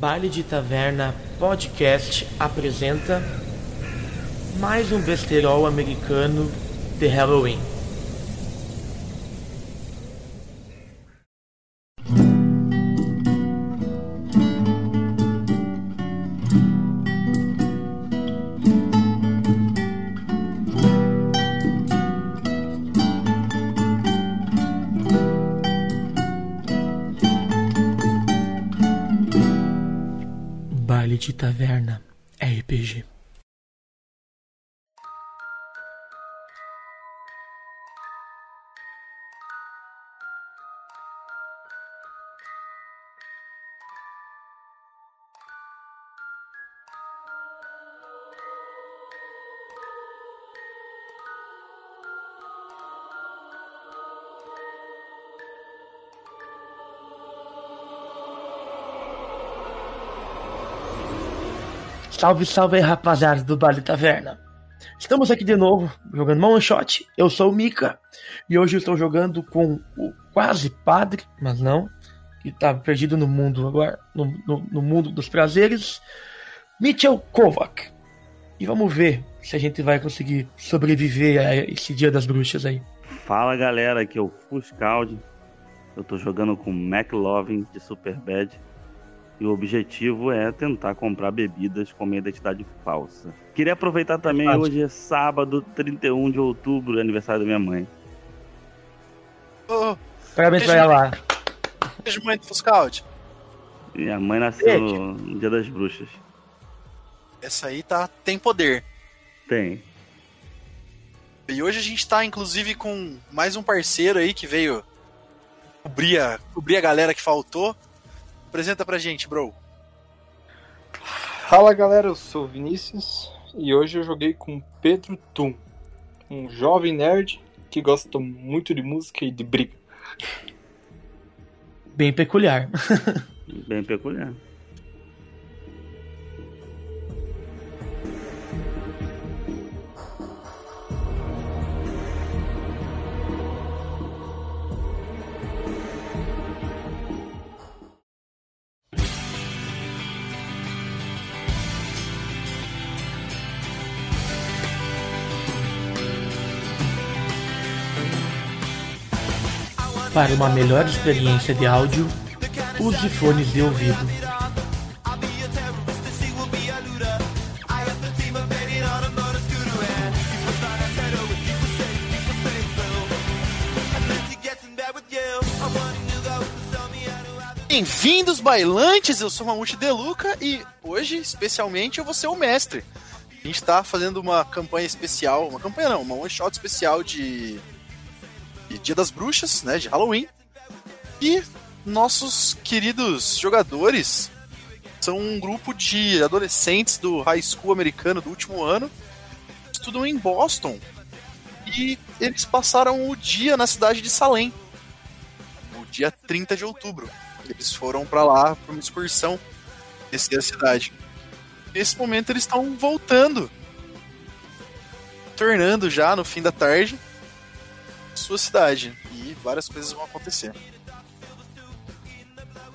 Baile de Taverna Podcast apresenta mais um besterol americano de Halloween. Salve, salve aí, rapaziada do Baile Taverna. Estamos aqui de novo, jogando uma one shot. Eu sou o Mika e hoje estou jogando com o quase padre, mas não, que tá perdido no mundo agora, no, no, no mundo dos prazeres, Mitchell Kovac. E vamos ver se a gente vai conseguir sobreviver a esse dia das bruxas aí. Fala galera, aqui é o Fuscaldi. Eu tô jogando com McLovin de Superbad. E o objetivo é tentar comprar bebidas com minha identidade falsa. Queria aproveitar também, Verdade. hoje é sábado, 31 de outubro, aniversário da minha mãe. Ô, Parabéns pra ela beijo mãe do Fuscaut. Minha mãe nasceu no, no Dia das Bruxas. Essa aí tá, tem poder. Tem. E hoje a gente tá, inclusive, com mais um parceiro aí que veio cobrir a, cobrir a galera que faltou. Apresenta pra gente, bro. Fala galera, eu sou o Vinícius e hoje eu joguei com Pedro Tum, um jovem nerd que gosta muito de música e de briga. Bem peculiar. Bem peculiar. Para uma melhor experiência de áudio, use fones de ouvido. Bem-vindos, bailantes! Eu sou Mamute Deluca e hoje, especialmente, eu vou ser o mestre. A gente tá fazendo uma campanha especial, uma campanha não, uma one shot especial de, Dia das Bruxas, né, de Halloween. E nossos queridos jogadores são um grupo de adolescentes do high school americano do último ano, estudam em Boston. E eles passaram o dia na cidade de Salem, no dia 30 de outubro. Eles foram pra lá pra uma excursão, descer a cidade. Nesse momento eles estão voltando, tornando já no fim da tarde sua cidade e várias coisas vão acontecer.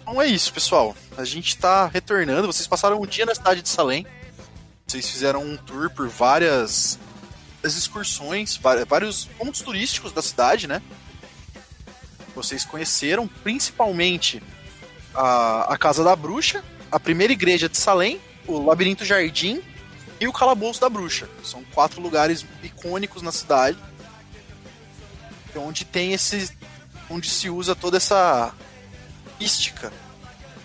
Então é isso, pessoal. A gente tá retornando. Vocês passaram um dia na cidade de Salem. Vocês fizeram um tour por várias as excursões, vários pontos turísticos da cidade, né? Vocês conheceram principalmente a, a Casa da Bruxa, a primeira igreja de Salem, o Labirinto Jardim e o Calabouço da Bruxa. São quatro lugares icônicos na cidade, onde tem esse, onde se usa toda essa mística,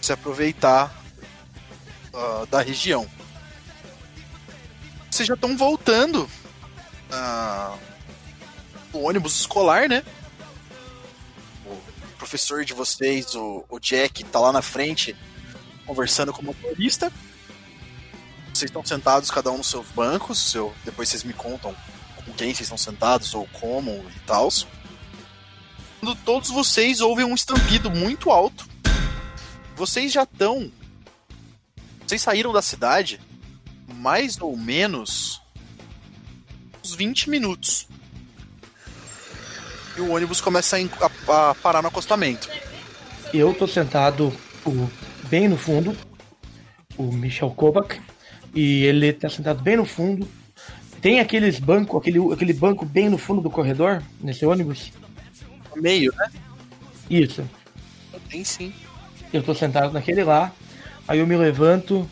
se aproveitar ah, da região. Vocês já estão voltando ah, o ônibus escolar, né? O professor de vocês, o, o Jack, tá lá na frente conversando com o motorista. Vocês estão sentados, cada um nos seus bancos. Seu, depois vocês me contam com quem vocês estão sentados ou como e tal. Quando todos vocês ouvem um estampido muito alto, vocês já estão. Vocês saíram da cidade mais ou menos uns 20 minutos. E o ônibus começa a, a- parar no acostamento. Eu tô sentado bem no fundo, o Michel Kovac, e ele tá sentado bem no fundo. Tem aqueles banco, aquele, aquele banco bem no fundo do corredor, nesse ônibus? Meio, né? Isso. Tem sim. Eu tô sentado naquele lá, aí eu me levanto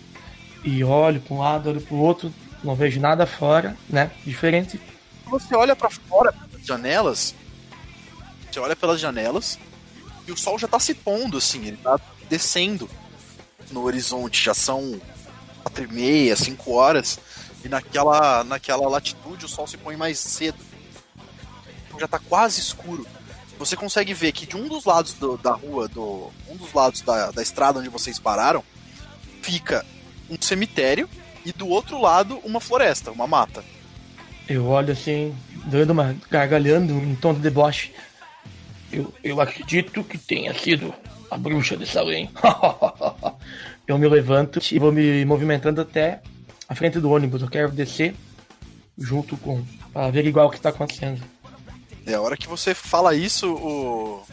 e olho para um lado, olho para o outro, não vejo nada fora, né? Diferente. Você olha para fora, pelas janelas, você olha pelas janelas e o sol já tá se pondo, assim, ele tá descendo no horizonte, já são quatro e meia, cinco horas, e naquela, naquela latitude o sol se põe mais cedo. Então já tá quase escuro. Você consegue ver que de um dos lados do, da rua, do, um dos lados da, da estrada onde vocês pararam, fica um cemitério e do outro lado uma floresta, uma mata. Eu olho assim, dando uma gargalhando em tom de deboche. Eu, eu acredito que tenha sido a bruxa de Salem. eu me levanto e vou me movimentando até a frente do ônibus. Eu quero descer junto com. para averiguar o que está acontecendo. É a hora que você fala isso, o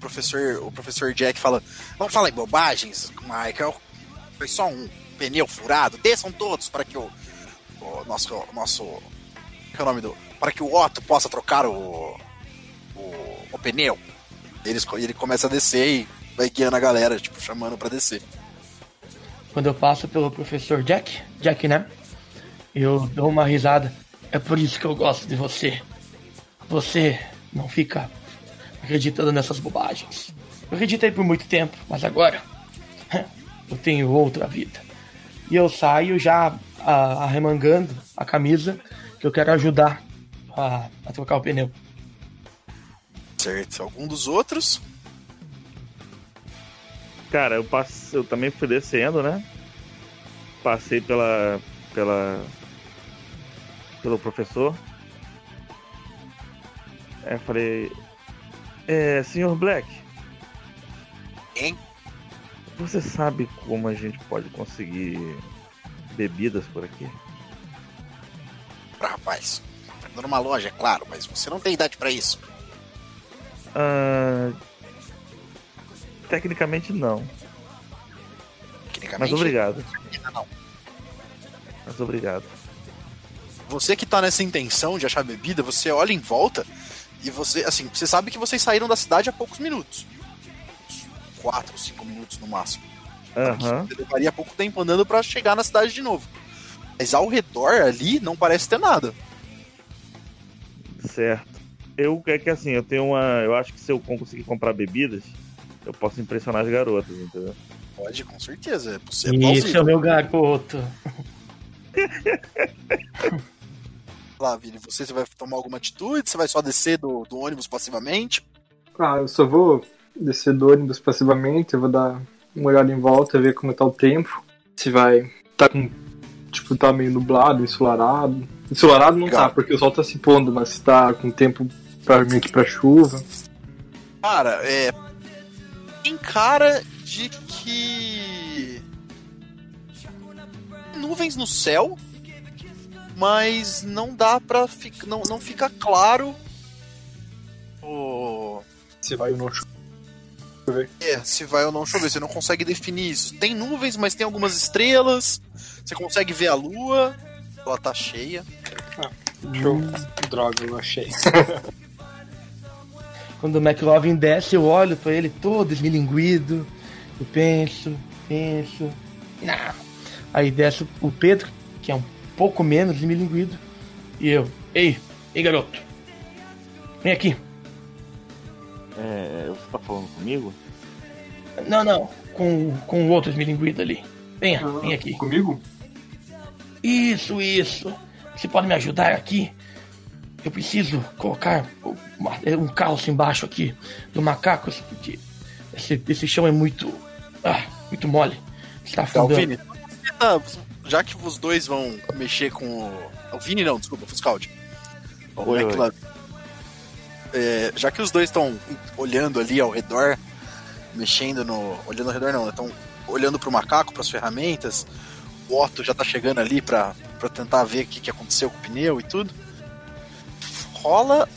professor, o professor Jack fala: Não fala em bobagens, Michael. Foi só um pneu furado. Desçam todos para que o, o nosso. O nosso que é o nome do. Para que o Otto possa trocar o. o, o pneu. Ele começa a descer e vai guiando a galera, tipo, chamando para descer. Quando eu passo pelo professor Jack, Jack, né? Eu dou uma risada. É por isso que eu gosto de você. Você não fica acreditando nessas bobagens. Eu acreditei por muito tempo, mas agora eu tenho outra vida. E eu saio já arremangando a camisa que eu quero ajudar a, a trocar o pneu. Certo. Algum dos outros? Cara, eu, passe, eu também fui descendo, né? Passei pela. pela. pelo professor. É, falei. É, senhor Black. Hein? Você sabe como a gente pode conseguir bebidas por aqui? Rapaz, numa loja, é claro, mas você não tem idade para isso. Ah, tecnicamente não. Tecnicamente, Mas obrigado. não. Mas obrigado. Você que tá nessa intenção de achar bebida, você olha em volta e você, assim, você sabe que vocês saíram da cidade há poucos minutos. Uns quatro, cinco minutos no máximo. Aham. Você levaria pouco tempo andando pra chegar na cidade de novo. Mas ao redor ali não parece ter nada. Certo. Eu é que assim, eu tenho uma. Eu acho que se eu conseguir comprar bebidas, eu posso impressionar as garotas, entendeu? Pode, com certeza. É possível. Isso é meu garoto. Lá, Vini, você, você vai tomar alguma atitude? Você vai só descer do, do ônibus passivamente? Ah, eu só vou descer do ônibus passivamente, eu vou dar uma olhada em volta, ver como tá o tempo. Se vai. Tá com. Tipo, tá meio nublado, ensolarado. Ensolarado não Legal. tá, porque o sol tá se pondo, mas tá com tempo pra meio que pra chuva. Cara, é. Tem cara de que. Nuvens no céu, mas não dá pra. Fi... Não, não fica claro. O. Se vai ou não chover. É, se vai ou não chover, você não consegue definir isso. Tem nuvens, mas tem algumas estrelas. Você consegue ver a lua. Ela tá cheia. Show. Droga, eu achei. Quando o McLovin desce, eu olho pra ele todo esmilinguido. Eu penso, penso. Não. Aí desce o Pedro, que é um pouco menos esmilinguido. E eu, ei, ei garoto. Vem aqui. É, você tá falando comigo? Não, não. Com, com o outro esmilinguido ali. Venha, vem aqui. Comigo? Isso, isso. Você pode me ajudar aqui? Eu preciso colocar uma- um calço embaixo aqui do macaco, porque esse, esse chão é muito. Ah, muito mole. Está Tá, afundando. Vini, ah, já que os dois vão mexer com o. O Vini não, desculpa, o Fuscaldi. O Oi, oi. McLaren. É, já que os dois estão olhando ali ao redor, mexendo no. Olhando ao redor não, estão olhando pro macaco, pras ferramentas. O Otto já tá chegando ali pra, pra tentar ver o que, que aconteceu com o pneu e tudo. Rola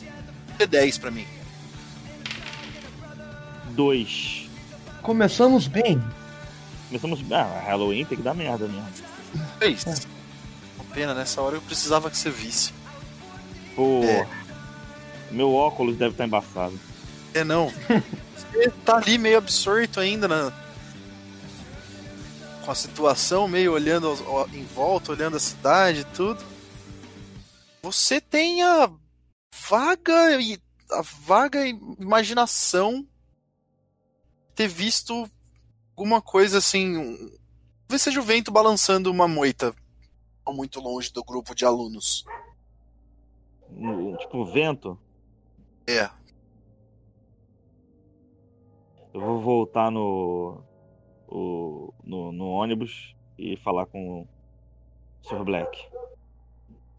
D10 pra mim. Dois. Começamos bem. Começamos. Ah, Halloween tem que dar merda mesmo. É isso. Uma pena, nessa hora eu precisava que você visse. Pô. É. Meu óculos deve estar embaçado. É não. Você tá ali meio absorto ainda na... com a situação, meio olhando aos- em volta, olhando a cidade e tudo. Você tem a vaga e a vaga imaginação de ter visto alguma coisa assim, talvez seja o vento balançando uma moita muito longe do grupo de alunos. No- tipo, vento. É. Eu vou voltar no, o- no, no ônibus e falar com o Sr. Black.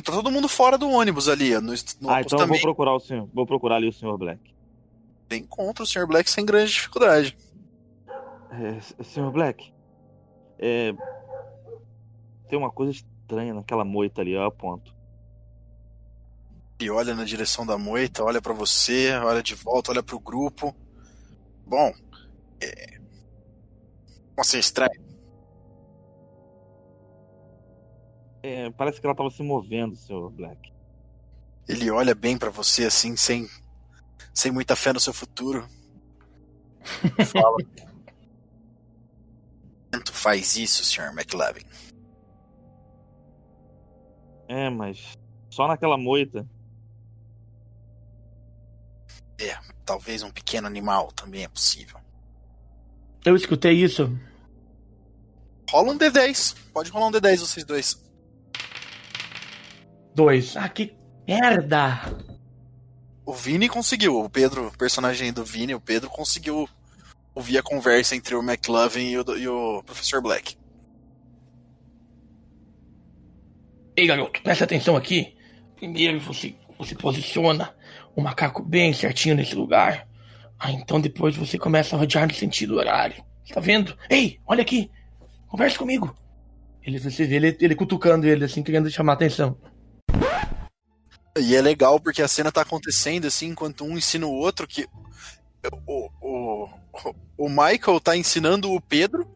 Tá todo mundo fora do ônibus ali, no, no ah, então eu vou procurar o senhor. Vou procurar ali o Sr. Black. Encontra o Sr. Black sem grande dificuldade. É, Sr. Black, é, tem uma coisa estranha naquela moita ali, eu aponto. E olha na direção da moita, olha pra você, olha de volta, olha pro grupo. Bom, é... Como assim, estranho? É, parece que ela estava se movendo, Sr. Black. Ele olha bem pra você assim, sem, sem muita fé no seu futuro. Fala. Faz isso, Sr. McLevin. É, mas só naquela moita. Talvez um pequeno animal também é possível. Eu escutei isso. Rola um D10. Pode rolar um D10 vocês dois. Dois. Ah, que merda! O Vini conseguiu, o Pedro, o personagem do Vini, o Pedro conseguiu ouvir a conversa entre o McLovin e o, e o Professor Black. Ei, garoto, presta atenção aqui. Primeiro você, você posiciona o macaco bem certinho nesse lugar. Ah, então depois você começa a rodear no sentido horário. Tá vendo? Ei, olha aqui. Conversa comigo. Ele, você vê ele, ele cutucando ele, assim, querendo chamar atenção. E é legal porque a cena tá acontecendo assim, enquanto um ensina o outro, que o, o, o Michael tá ensinando o Pedro,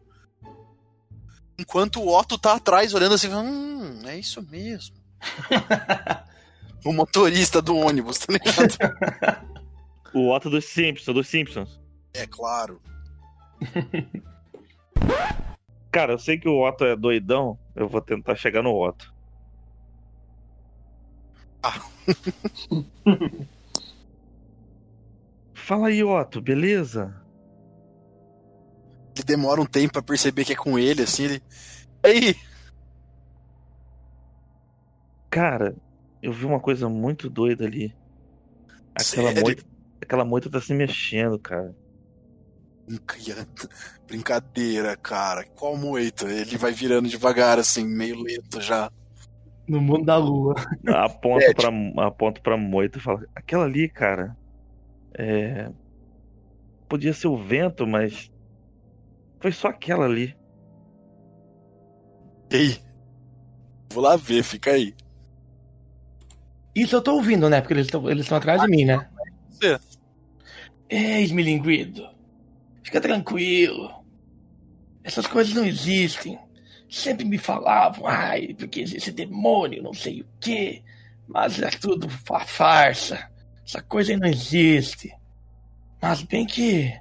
enquanto o Otto tá atrás olhando assim, hum, é isso mesmo. o motorista do ônibus, tá ligado? O Otto dos Simpsons, dos Simpsons. É claro. Cara, eu sei que o Otto é doidão, eu vou tentar chegar no Otto. Fala aí, Otto, beleza? Ele demora um tempo pra perceber que é com ele, assim, ele. Aí, Cara, eu vi uma coisa muito doida ali. Aquela Sério? moita, aquela moita tá se mexendo, cara. Brinca- Brincadeira, cara. Qual moita? Ele vai virando devagar, assim, meio lento já. No mundo da lua. Aponto É, pra, aponto pra moita e falo, aquela ali, cara, é... Podia ser o vento, mas foi só aquela ali. E aí? Vou lá ver, fica aí. Isso eu tô ouvindo, né? Porque eles estão eles estão atrás de mim, né? Você. Ei, esmilinguido. Fica tranquilo. Essas coisas não existem. Sempre me falavam, ai, porque existe demônio, não sei o quê. Mas é tudo fa- farsa. Essa coisa aí não existe. Mas bem que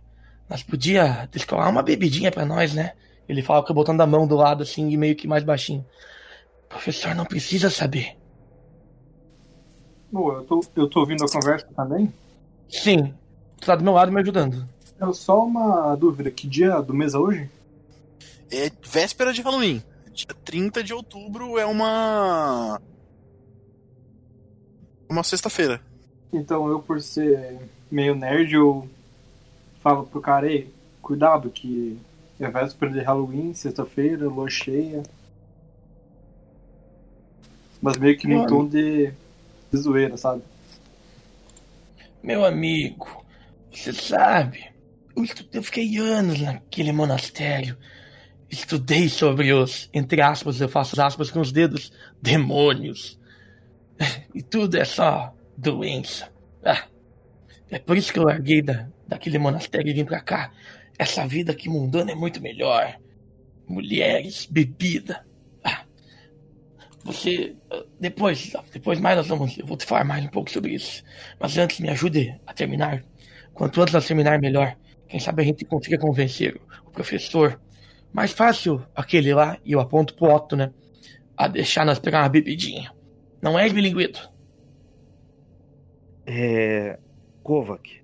nós podia descolar uma bebidinha pra nós, né? Ele fala que botando a mão do lado assim e meio que mais baixinho. Professor não precisa saber. Boa, eu tô, eu tô ouvindo a conversa também. Sim, tu tá do meu lado me ajudando. É só uma dúvida, que dia do mês é hoje? É véspera de Halloween. Dia 30 de outubro é uma. Uma sexta-feira. Então eu, por ser meio nerd, eu falo pro cara, ei, cuidado que é véspera de Halloween, sexta-feira, lua cheia. Mas meio que num Mano. tom de, de zoeira, sabe? Meu amigo, você sabe, eu, estu- eu fiquei anos naquele monastério. Estudei sobre os, entre aspas, eu faço aspas com os dedos, demônios. E tudo é só doença. Ah, é por isso que eu larguei da, daquele monastério e vim pra cá. Essa vida aqui mundana é muito melhor. mulheres, bebida. Ah, você. ah, Depois, depois mais nós vamos. Eu vou te falar mais um pouco sobre isso. Mas antes, me ajude a terminar. Quanto antes nós terminar, melhor. Quem sabe a gente consiga convencer o professor. Mais fácil aquele lá, e eu aponto pro Otto, né? A deixar nós pegar uma bebidinha. Não é, bilinguito? É. Kovac,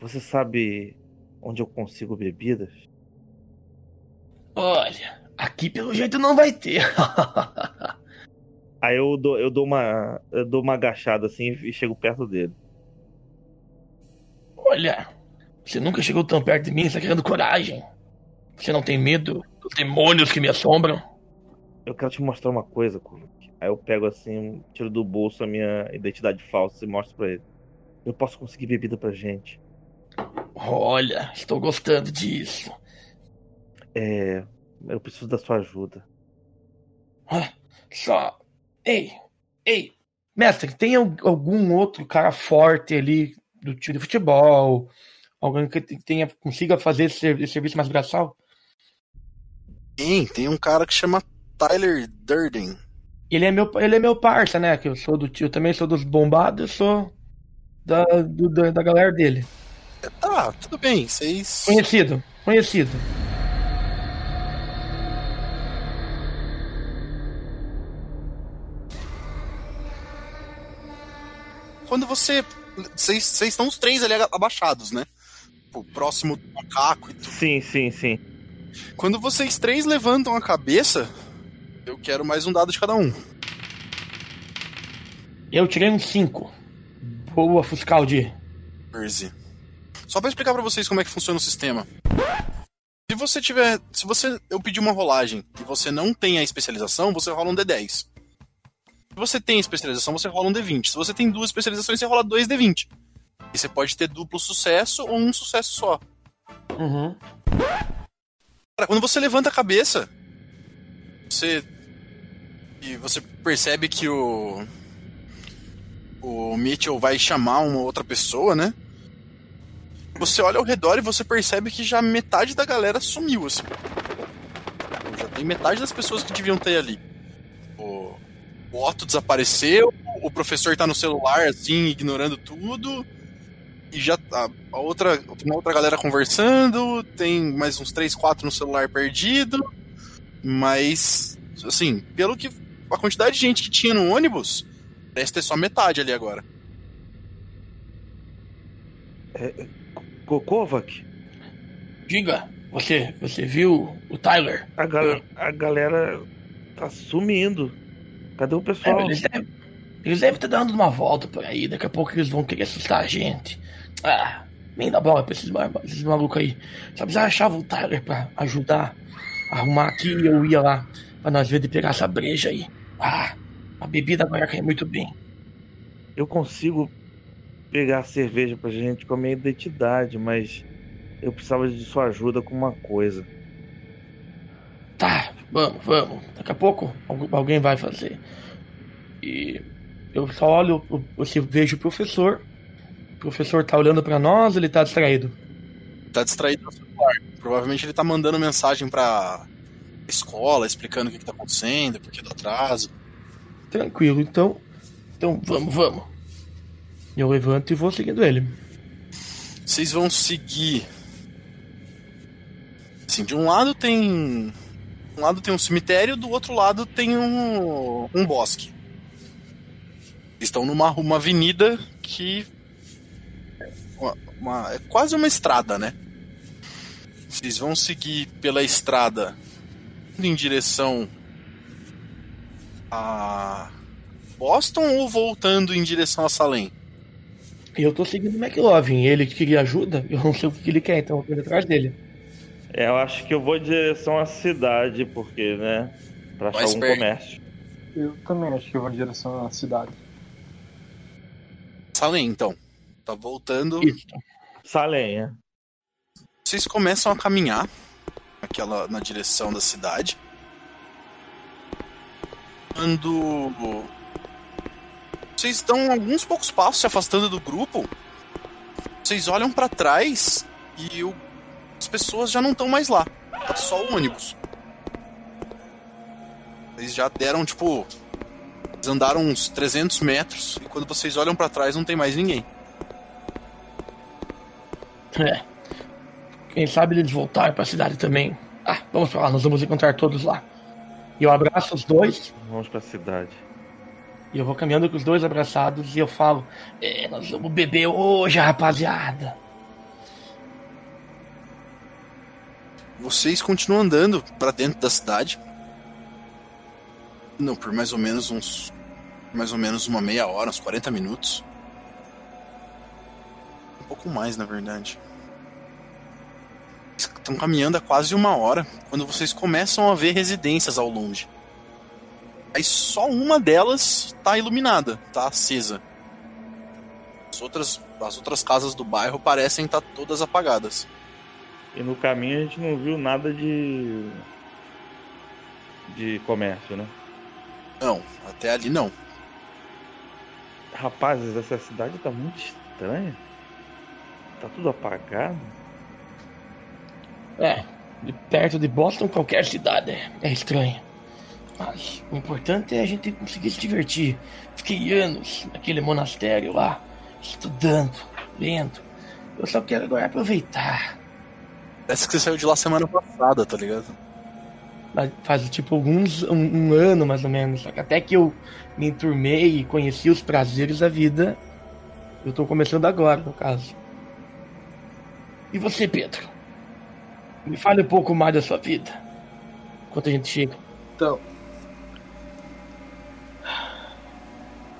você sabe onde eu consigo bebidas? Olha, aqui pelo jeito não vai ter. Aí eu dou, eu dou uma. Eu dou uma agachada assim e chego perto dele. Olha, você nunca chegou tão perto de mim, você tá querendo coragem. Você não tem medo dos demônios que me assombram? Eu quero te mostrar uma coisa, Kovac. Aí eu pego assim, tiro do bolso a minha identidade falsa e mostro pra ele. Eu posso conseguir bebida pra gente. Olha, estou gostando disso. É. Eu preciso da sua ajuda. Ah, Só. Ei, ei, mestre, tem al- algum outro cara forte ali do time de futebol? Alguém que te- tenha, consiga fazer esse, esse serviço mais braçal? Tem, tem um cara que chama Tyler Durden. Ele é meu, ele é meu parça, né? Que eu sou do tio, também sou dos bombados, eu sou da, do- da, da galera dele. Tá, tudo bem, vocês. Conhecido, conhecido. Quando você. Vocês estão os três ali abaixados, né? Pô, próximo do macaco e tudo. Sim, sim, sim. Quando vocês três levantam a cabeça, eu quero mais um dado de cada um. Eu tirei um 5. Boa, Fuscaldi. Perzi. Só pra explicar pra vocês como é que funciona o sistema. Se você tiver. Se você. Eu pedir uma rolagem e você não tem a especialização, você rola um D10. Se você tem a especialização, você rola um D20. Se você tem duas especializações, você rola dois D20. E você pode ter duplo sucesso ou um sucesso só. Uhum. Cara, quando você levanta a cabeça, você. E você percebe que o. O Mitchell vai chamar uma outra pessoa, né? Você olha ao redor e você percebe que já metade da galera sumiu, assim. Já tem metade das pessoas que deviam ter ali. O, o Otto desapareceu, o professor tá no celular, assim, ignorando tudo. E já a, a outra, uma outra galera conversando, tem mais uns 3, 4 no celular perdido. Mas, assim, pelo que. A quantidade de gente que tinha no ônibus, parece ter só metade ali agora. Ko- Kovac, Diga, você, você viu o Tyler? a, gal a galera tá sumindo. Cadê o É, pessoal? eles devem eles devem estar dando uma volta por aí. Daqui a pouco eles vão querer assustar a gente. Ah, nem dá bola pra esses, esses malucos aí. Só precisava achar o Tyler pra ajudar arrumar aqui e eu ia lá pra nós ver de pegar essa breja aí. Ah, a bebida agora cai muito bem. Eu consigo pegar cerveja pra gente com a minha identidade, mas eu precisava de sua ajuda com uma coisa. Tá, vamos, vamos. Daqui a pouco algu- alguém vai fazer. E eu só olho, eu vejo o professor. O professor tá olhando pra nós, ele tá distraído. Tá distraído celular. Provavelmente ele tá mandando mensagem pra escola, explicando o que, que tá acontecendo, por que do atraso. Tranquilo, então. Então vamos, vamos. Eu levanto e vou seguindo ele. Vocês vão seguir. Assim, de um lado tem. Um lado tem um cemitério, do outro lado tem um, um bosque. Eles estão numa uma avenida que. Uma, uma- é quase uma estrada, né? Vocês vão seguir pela estrada indo em direção a Boston ou voltando em direção a Salem? Eu tô seguindo o McLovin. Ele que queria ajuda, eu não sei o que ele quer, então eu indo atrás dele. É, eu acho que eu vou em direção à cidade, porque, né? Pra achar Mais algum perto. comércio. Eu também acho que eu vou em direção à cidade. Salem, então. Tá voltando. Isso. Salenha. Vocês começam a caminhar aquela, na direção da cidade. Quando vocês estão alguns poucos passos se afastando do grupo, vocês olham pra trás e o- as pessoas já não estão mais lá. tá só o ônibus. Vocês já deram, tipo. Eles andaram uns 300 metros e quando vocês olham pra trás não tem mais ninguém. É. Quem sabe eles voltarem pra cidade também. Ah, vamos pra lá, nós vamos encontrar todos lá. E eu abraço os dois Vamos pra cidade. e eu vou caminhando com os dois abraçados e eu falo: É, nós vamos beber hoje, rapaziada. Vocês continuam andando pra dentro da cidade. Não, por mais ou menos uns. Mais ou menos uma meia hora, uns 40 minutos. Um pouco mais, na verdade. Estão caminhando há quase uma hora quando vocês começam a ver residências ao longe. Aí só uma delas tá iluminada, tá acesa. As outras, as outras casas do bairro parecem estar todas apagadas. E no caminho a gente não viu nada de. de comércio, né? Não, até ali não. Rapazes, essa cidade tá muito estranha. Tá tudo apagado. É, de perto de Boston, qualquer cidade é, estranha. Mas o importante é a gente conseguir se divertir. Fiquei anos naquele monastério lá, estudando, lendo. Eu só quero agora aproveitar. Parece que você saiu de lá semana passada, tá ligado? Faz tipo alguns um, um ano mais ou menos. Só que até que eu me enturmei e conheci os prazeres da vida, eu tô começando agora, no caso. E você, Pedro? Me fale um pouco mais da sua vida. Enquanto a gente chega. Então.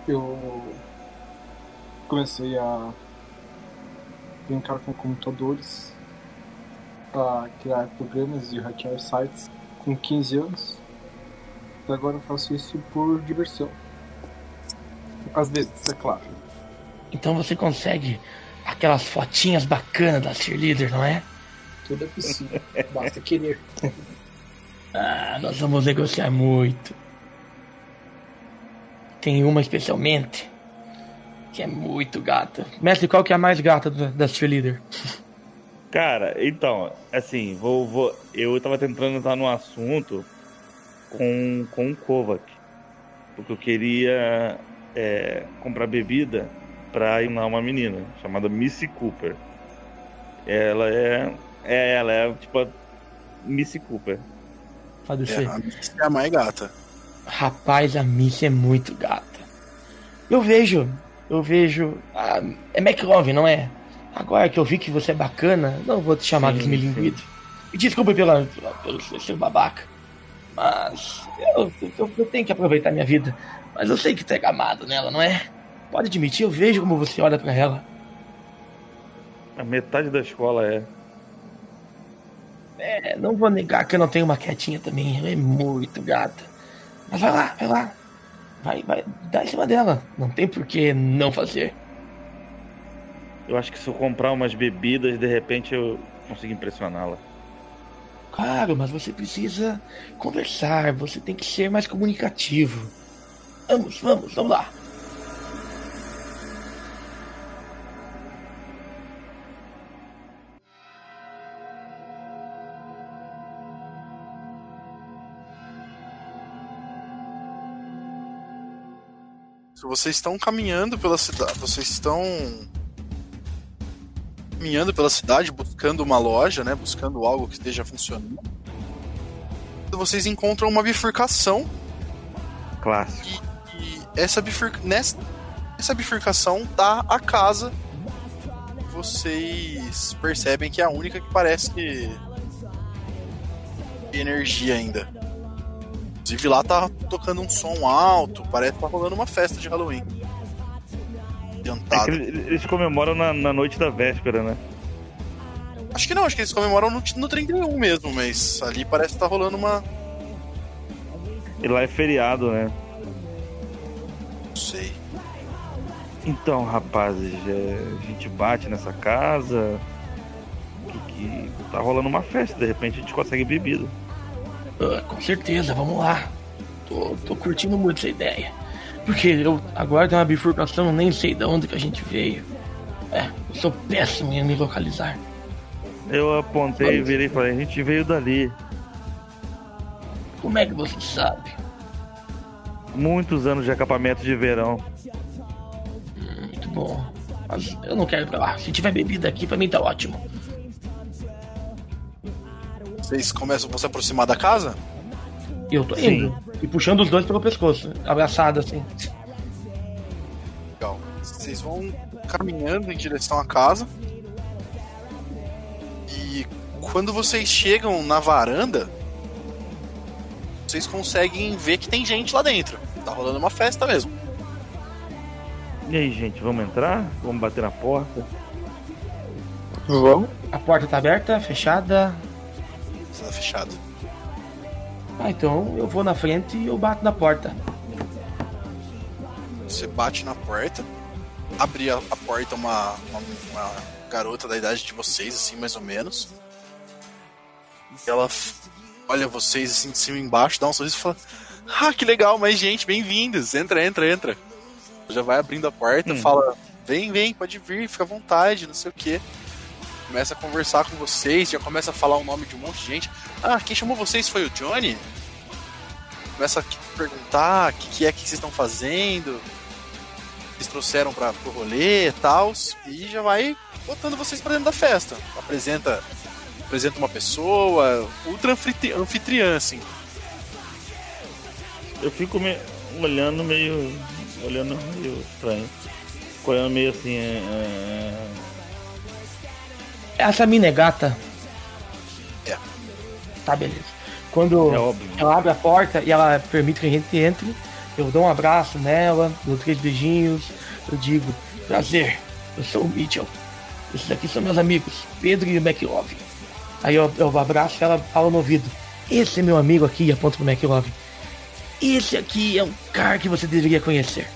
Eu comecei a brincar com computadores, a criar programas e hackear sites com 15 anos. E agora eu faço isso por diversão. Às vezes, é claro. Então você consegue aquelas fotinhas bacanas da cheerleader, não é? Tudo é possível. Basta querer. Ah, nós vamos negociar muito. Tem uma especialmente que é muito gata. Mestre, qual que é a mais gata da, da cheerleader? Cara, então, assim, vou, vou, eu tava tentando entrar no assunto com, com o Kovac. Porque eu queria é, comprar bebida pra ir lá uma menina chamada Missy Cooper. Ela é. É, ela é tipo a Missy Cooper. Pode É, ser. a Missy é a mais gata. Rapaz, a Missy é muito gata. Eu vejo, eu vejo. ah, é McLovin, não é? Agora que eu vi que você é bacana, não vou te chamar de esmilinguido. Me desculpe pela, pela, pelo seu seu babaca. Mas eu, eu, eu tenho que aproveitar minha vida. Mas eu sei que tu é gamado nela, não é? Pode admitir, eu vejo como você olha pra ela. A metade da escola é. É, não vou negar que eu não tenho uma quietinha também. Ela é muito gata. Mas vai lá, vai lá. Vai, vai, dá em cima dela. Não tem por que não fazer. Eu acho que se eu comprar umas bebidas, de repente eu consigo impressioná-la. Claro, mas você precisa conversar. Você tem que ser mais comunicativo. Vamos, vamos, vamos lá. Vocês estão caminhando pela cidade, vocês estão caminhando pela cidade buscando uma loja, né, buscando algo que esteja funcionando. Vocês encontram uma bifurcação Clássico. e essa bifurca... nessa essa bifurcação tá a casa. Vocês percebem que é a única que parece energia ainda. Inclusive lá tá tocando um som alto, parece que tá rolando uma festa de Halloween. É que Adiantada. eles eles comemoram na, na noite da véspera, né? Acho que não, acho que eles comemoram no, no 31 mesmo, mas ali parece que tá rolando uma. E lá é feriado, né? Não sei. Então, rapazes, é, a gente bate nessa casa. Que, que tá rolando uma festa, de repente a gente consegue bebida. Ah, com certeza, vamos lá. Tô, tô curtindo muito essa ideia. Porque eu agora tem uma bifurcação, nem sei de onde que a gente veio. É, eu sou péssimo em me localizar. Eu apontei, Vamos. virei e falei, a gente veio dali. Como é que você sabe? Muitos anos de acampamento de verão. Muito bom. Mas eu não quero ir pra lá. Se tiver bebida aqui, pra mim tá ótimo. Vocês começam a se aproximar da casa? E eu tô Sim. indo. E puxando os dois pelo pescoço, abraçado assim. Legal. Vocês vão caminhando em direção à casa. E quando vocês chegam na varanda, vocês conseguem ver que tem gente lá dentro. Tá rolando uma festa mesmo. E aí, gente, vamos entrar? Vamos bater na porta? Vamos? A porta tá aberta, fechada. Você tá fechado. Ah, então eu vou na frente e eu bato na porta. Você bate na porta. Abre a, a porta uma, uma, uma garota da idade de vocês, assim, mais ou menos. E ela olha vocês assim de cima e embaixo, dá um sorriso e fala: Ah, que legal, mais gente, bem-vindos. Entra, entra, entra. Já vai abrindo a porta, Hum. fala: Vem, vem, pode vir, fica à vontade, não sei o quê. Começa a conversar com vocês, já começa a falar o nome de um monte de gente. Ah, quem chamou vocês foi o Johnny? Começa a perguntar o que, que é que vocês estão fazendo eles trouxeram para pro rolê e tal, e já vai botando vocês pra dentro da festa. Apresenta, apresenta uma pessoa, ultra anfitri- anfitriã, assim. Eu fico me... olhando meio. olhando meio estranho. Olhando meio assim. é, Essa mina é gata? É. Tá, beleza. Quando É, ela abre a porta e ela permite que a gente entre, eu dou um abraço nela, dou três beijinhos, eu digo, prazer, eu sou o Mitchell. Esses aqui são meus amigos, Pedro e o McLove. Aí eu, eu abraço e ela fala no ouvido, esse é meu amigo aqui, e aponto pro McLove. Esse aqui é um cara que você deveria conhecer.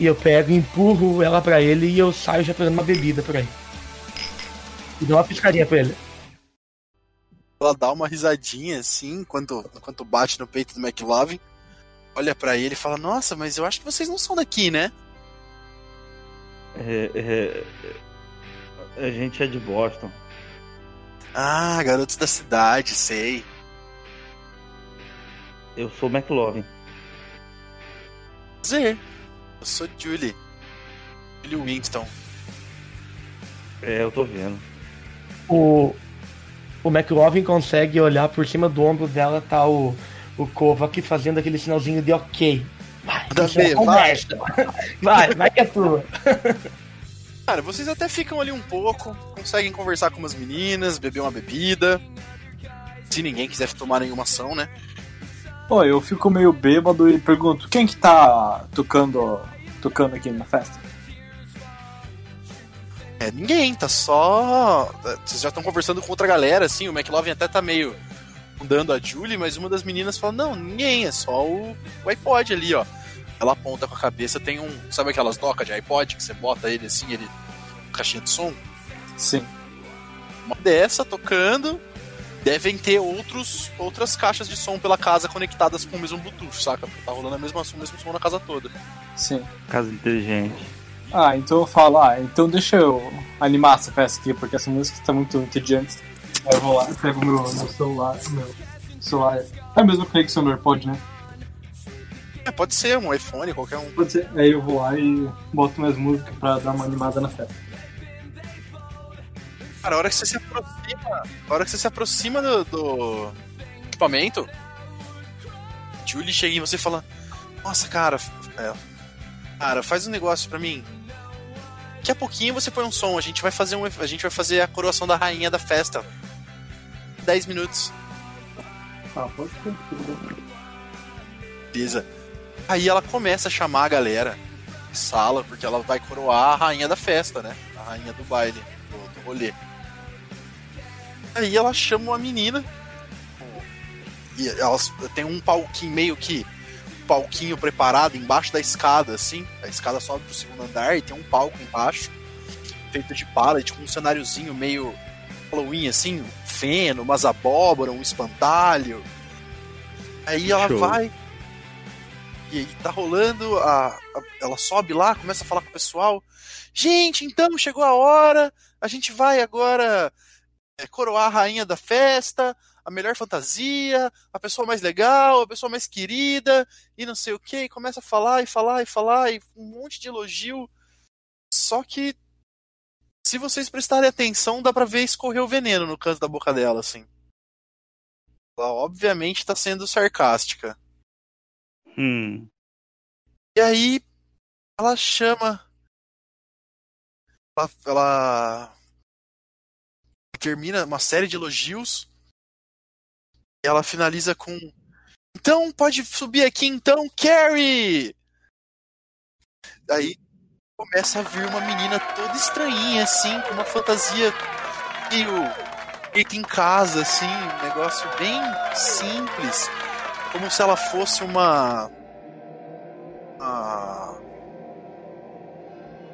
E eu pego, empurro ela pra ele e eu saio já pegando uma bebida por aí. E dou uma piscadinha pra ele. Ela dá uma risadinha, assim, enquanto, enquanto bate no peito do McLovin. Olha pra ele e fala: Nossa, mas eu acho que vocês não são daqui, né? É, é, é, a gente é de Boston. Ah, garotos da cidade, sei. Eu sou McLovin. Prazer. Eu sou Julie. Julie Winston. É, eu tô vendo. O, o McLovin consegue olhar por cima do ombro dela, tá o, o Kovac fazendo aquele sinalzinho de ok. Vai, Manda isso é conversa. Vai, vai que é tua. Cara, vocês até ficam ali um pouco, conseguem conversar com umas meninas, beber uma bebida. Se ninguém quiser tomar nenhuma ação, né? Pô, eu fico meio bêbado e pergunto, quem que tá tocando, tocando aqui na festa? É, ninguém, tá só. Vocês já estão conversando com outra galera, assim, o McLovin até tá meio dando a Julie, mas uma das meninas fala, não, ninguém, é só o, o iPod ali, ó. Ela aponta com a cabeça, tem um. Sabe aquelas docas de iPod que você bota ele assim, ele. caixinha de som? Sim. Uma dessa tocando. Devem ter outros, outras caixas de som pela casa conectadas com o mesmo Bluetooth, saca? Porque tá rolando a mesma, o mesmo som na casa toda. Sim. Casa inteligente. Ah, então eu falo, ah, então deixa eu animar essa festa aqui, porque essa música tá muito entediante. Aí eu vou lá, pego meu, meu celular, meu celular. É mesmo que o seu AirPod, né? É, pode ser um iPhone, qualquer um. Pode ser. Aí eu vou lá e boto minhas músicas pra dar uma animada na festa. Cara, a hora que você se aproxima. A hora que você se aproxima do, do equipamento, Julie chega em você e fala: Nossa, cara, é, cara, faz um negócio pra mim. Daqui a pouquinho você põe um som, a gente vai fazer um, a gente vai fazer a coroação da rainha da festa. 10 minutos. Ah, pode. Beleza. Aí ela começa a chamar a galera sala, porque ela vai coroar a rainha da festa, né? A rainha do baile, do, do rolê. Aí ela chama uma menina. E elas tem um palquinho meio que palquinho preparado embaixo da escada, assim. A escada sobe pro segundo andar e tem um palco embaixo, feito de pallet, com um cenáriozinho meio Halloween, assim, um feno, umas abóbora, um espantalho. Aí ela Show. vai. E aí tá rolando, a, a- ela sobe lá, começa a falar com o pessoal. Gente, então chegou a hora, a gente vai agora é, coroar a rainha da festa, a melhor fantasia, a pessoa mais legal, a pessoa mais querida, e não sei o que, e começa a falar e falar e falar, e um monte de elogio. Só que, se vocês prestarem atenção, dá pra ver escorrer o veneno no canto da boca dela, assim. Ela obviamente tá sendo sarcástica. Hum. E aí, ela chama. Ela, ela termina uma série de elogios. Ela finaliza com. Então pode subir aqui então, Carrie! Daí começa a vir uma menina toda estranhinha, assim, com uma fantasia meio feita em casa, assim, um negócio bem simples. Como se ela fosse uma.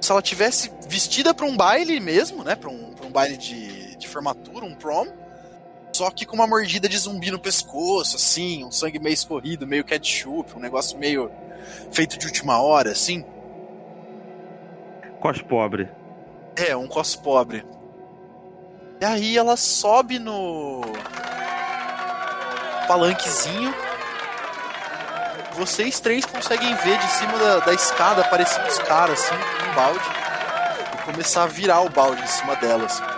se ela tivesse vestida para um baile mesmo, né? Para um, um baile de, de formatura, um prom. Só que com uma mordida de zumbi no pescoço, assim, um sangue meio escorrido, meio ketchup, um negócio meio feito de última hora, assim. Cos pobre. É, um cos pobre. E aí ela sobe no palanquezinho. Vocês três conseguem ver de cima da, da escada aparecendo os caras, assim, com um balde. E começar a virar o balde em cima dela, assim.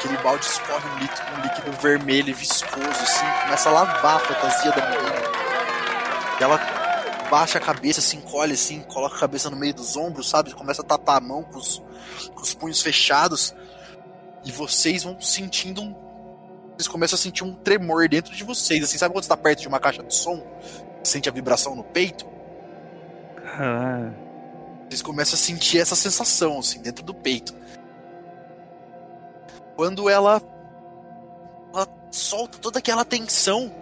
Aquele balde escorre um líquido, um líquido vermelho e viscoso, assim, começa a lavar a fantasia da menina. E ela baixa a cabeça, se encolhe assim, coloca a cabeça no meio dos ombros, sabe? Começa a tapar a mão com os, com os punhos fechados. E vocês vão sentindo um. Vocês começam a sentir um tremor dentro de vocês. Assim, sabe quando você tá perto de uma caixa de som? Sente a vibração no peito? Caralho. Vocês começam a sentir essa sensação, assim, dentro do peito. Quando ela. Ela solta toda aquela tensão,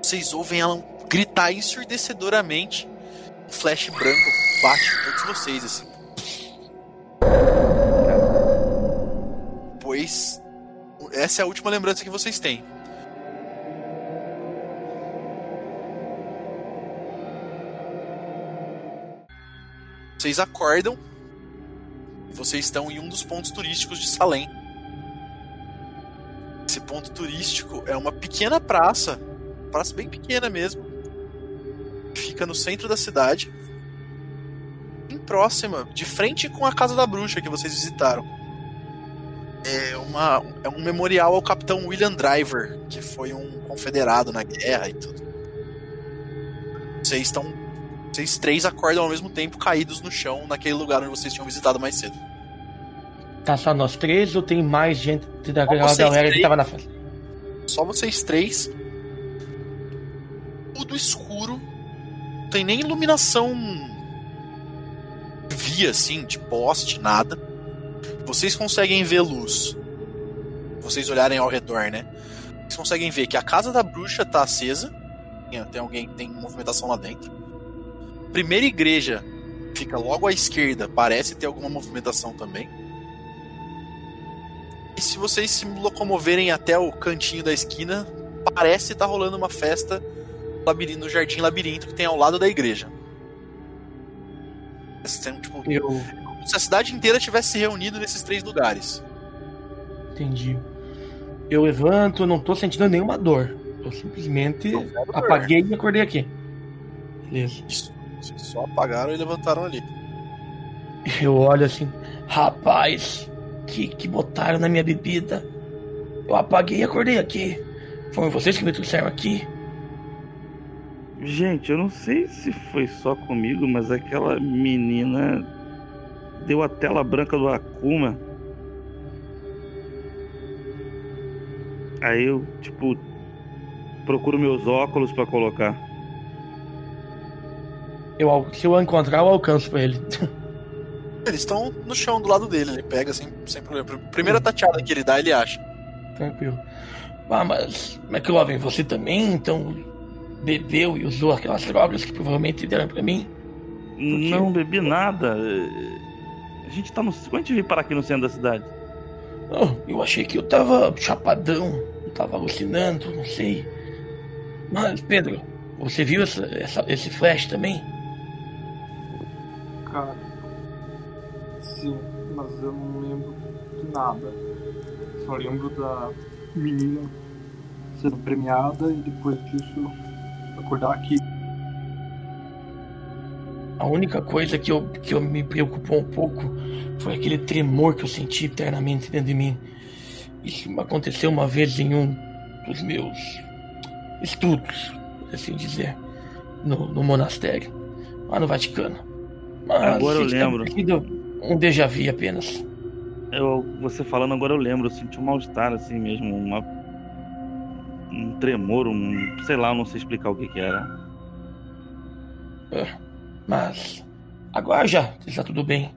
vocês ouvem ela gritar ensurdecedoramente. Um flash branco bate em todos vocês, assim. Pois. Essa é a última lembrança que vocês têm. Vocês acordam. Vocês estão em um dos pontos turísticos de Salem. Esse ponto turístico é uma pequena praça, praça bem pequena mesmo. Fica no centro da cidade, bem próxima, de frente com a casa da bruxa que vocês visitaram. É, uma, é um memorial ao capitão William Driver, que foi um confederado na guerra e tudo. Vocês estão. Vocês três acordam ao mesmo tempo caídos no chão, naquele lugar onde vocês tinham visitado mais cedo. Tá só nós três ou tem mais gente vocês galera que tava na festa? Só vocês três. Tudo escuro. Não tem nem iluminação via assim, de poste, nada. Vocês conseguem ver luz. Vocês olharem ao redor, né? Vocês conseguem ver que a casa da bruxa tá acesa. Tem alguém, tem movimentação lá dentro. Primeira igreja fica logo à esquerda, parece ter alguma movimentação também. E se vocês se locomoverem até o cantinho da esquina, parece estar rolando uma festa no Jardim Labirinto que tem ao lado da igreja. Sendo, tipo, Eu como se a cidade inteira tivesse se reunido nesses três lugares. entendi. Eu levanto, não tô sentindo nenhuma dor. Eu simplesmente apaguei e acordei aqui. Beleza. Isso. Vocês só apagaram e levantaram ali. Eu olho assim, rapaz, que, que botaram na minha bebida. Eu apaguei e acordei aqui. Foram vocês que me trouxeram aqui. Gente, eu não sei se foi só comigo, mas aquela menina deu a tela branca do Akuma. Aí eu, tipo, procuro meus óculos pra colocar. Eu, se eu encontrar, eu alcanço pra ele. Eles estão no chão do lado dele, ele pega sem, sem problema. Primeira tateada que ele dá, ele acha. Tranquilo. Ah, mas McLovin, você também então bebeu e usou aquelas drogas que provavelmente deram pra mim? Não bebi nada. A gente tá no. Quando a gente veio parar aqui no centro da cidade? Oh, eu achei que eu tava chapadão, eu tava alucinando, não sei. Mas, Pedro, você viu essa, essa- esse flash também? Cara, sim, mas eu não lembro de nada. só lembro da menina sendo premiada e depois disso acordar aqui. A única coisa que eu, que eu me preocupou um pouco foi aquele tremor que eu senti internamente dentro de mim. Isso aconteceu uma vez em um dos meus estudos, por assim dizer, no, no monastério, lá no Vaticano. Mas Agora eu lembro. sido Um déjà vu apenas. Eu, você falando agora eu lembro, eu senti um mal-estar assim mesmo, uma, um tremor, um. sei lá, eu não sei explicar o que, que era. É, Mas agora já está tudo bem.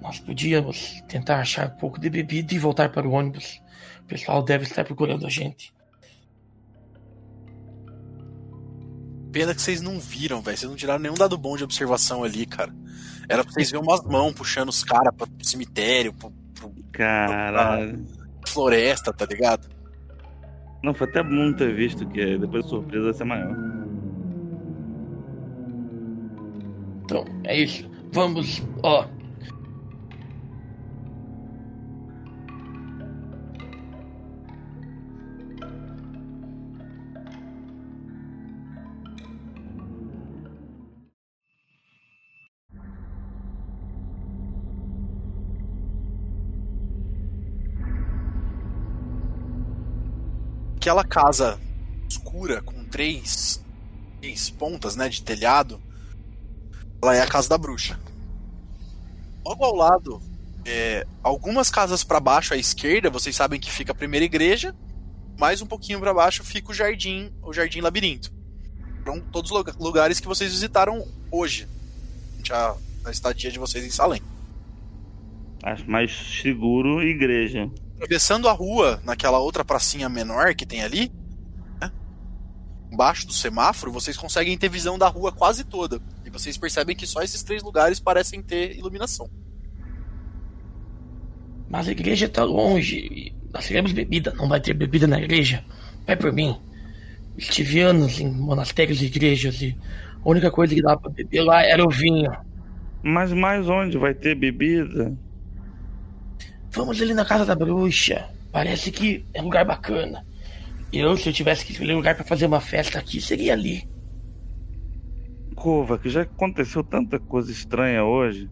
Nós podíamos tentar achar um pouco de bebida e voltar para o ônibus. O pessoal deve estar procurando a gente. Pena que vocês não viram, velho. Vocês não tiraram nenhum dado bom de observação ali, cara. Era pra vocês verem umas mãos puxando os caras pro cemitério, pro, pro Caralho. floresta, tá ligado? Não, foi até bom ter visto, que depois a surpresa vai ser maior. Então, é isso. Vamos, ó. Aquela casa escura com três, três pontas, né, de telhado, ela é a casa da bruxa. Logo ao lado, é, algumas casas para baixo à esquerda, vocês sabem que fica a primeira igreja. Mais um pouquinho para baixo fica o jardim, o jardim labirinto. São todos lugar- lugares que vocês visitaram hoje, a, a estadia de vocês em Salem. Acho mais seguro igreja. Atravessando a rua, naquela outra pracinha menor que tem ali, né? embaixo do semáforo, vocês conseguem ter visão da rua quase toda. E vocês percebem que só esses três lugares parecem ter iluminação. Mas a igreja tá longe. Nós queremos bebida. Não vai ter bebida na igreja. Vai por mim. Estive anos em monastérios e igrejas e a única coisa que dava pra beber lá era o vinho. Mas mais onde vai ter bebida? Vamos ali na casa da bruxa. Parece que é um lugar bacana. Eu, se eu tivesse que escolher um lugar pra fazer uma festa aqui, seria ali. Cova, que já aconteceu tanta coisa estranha hoje.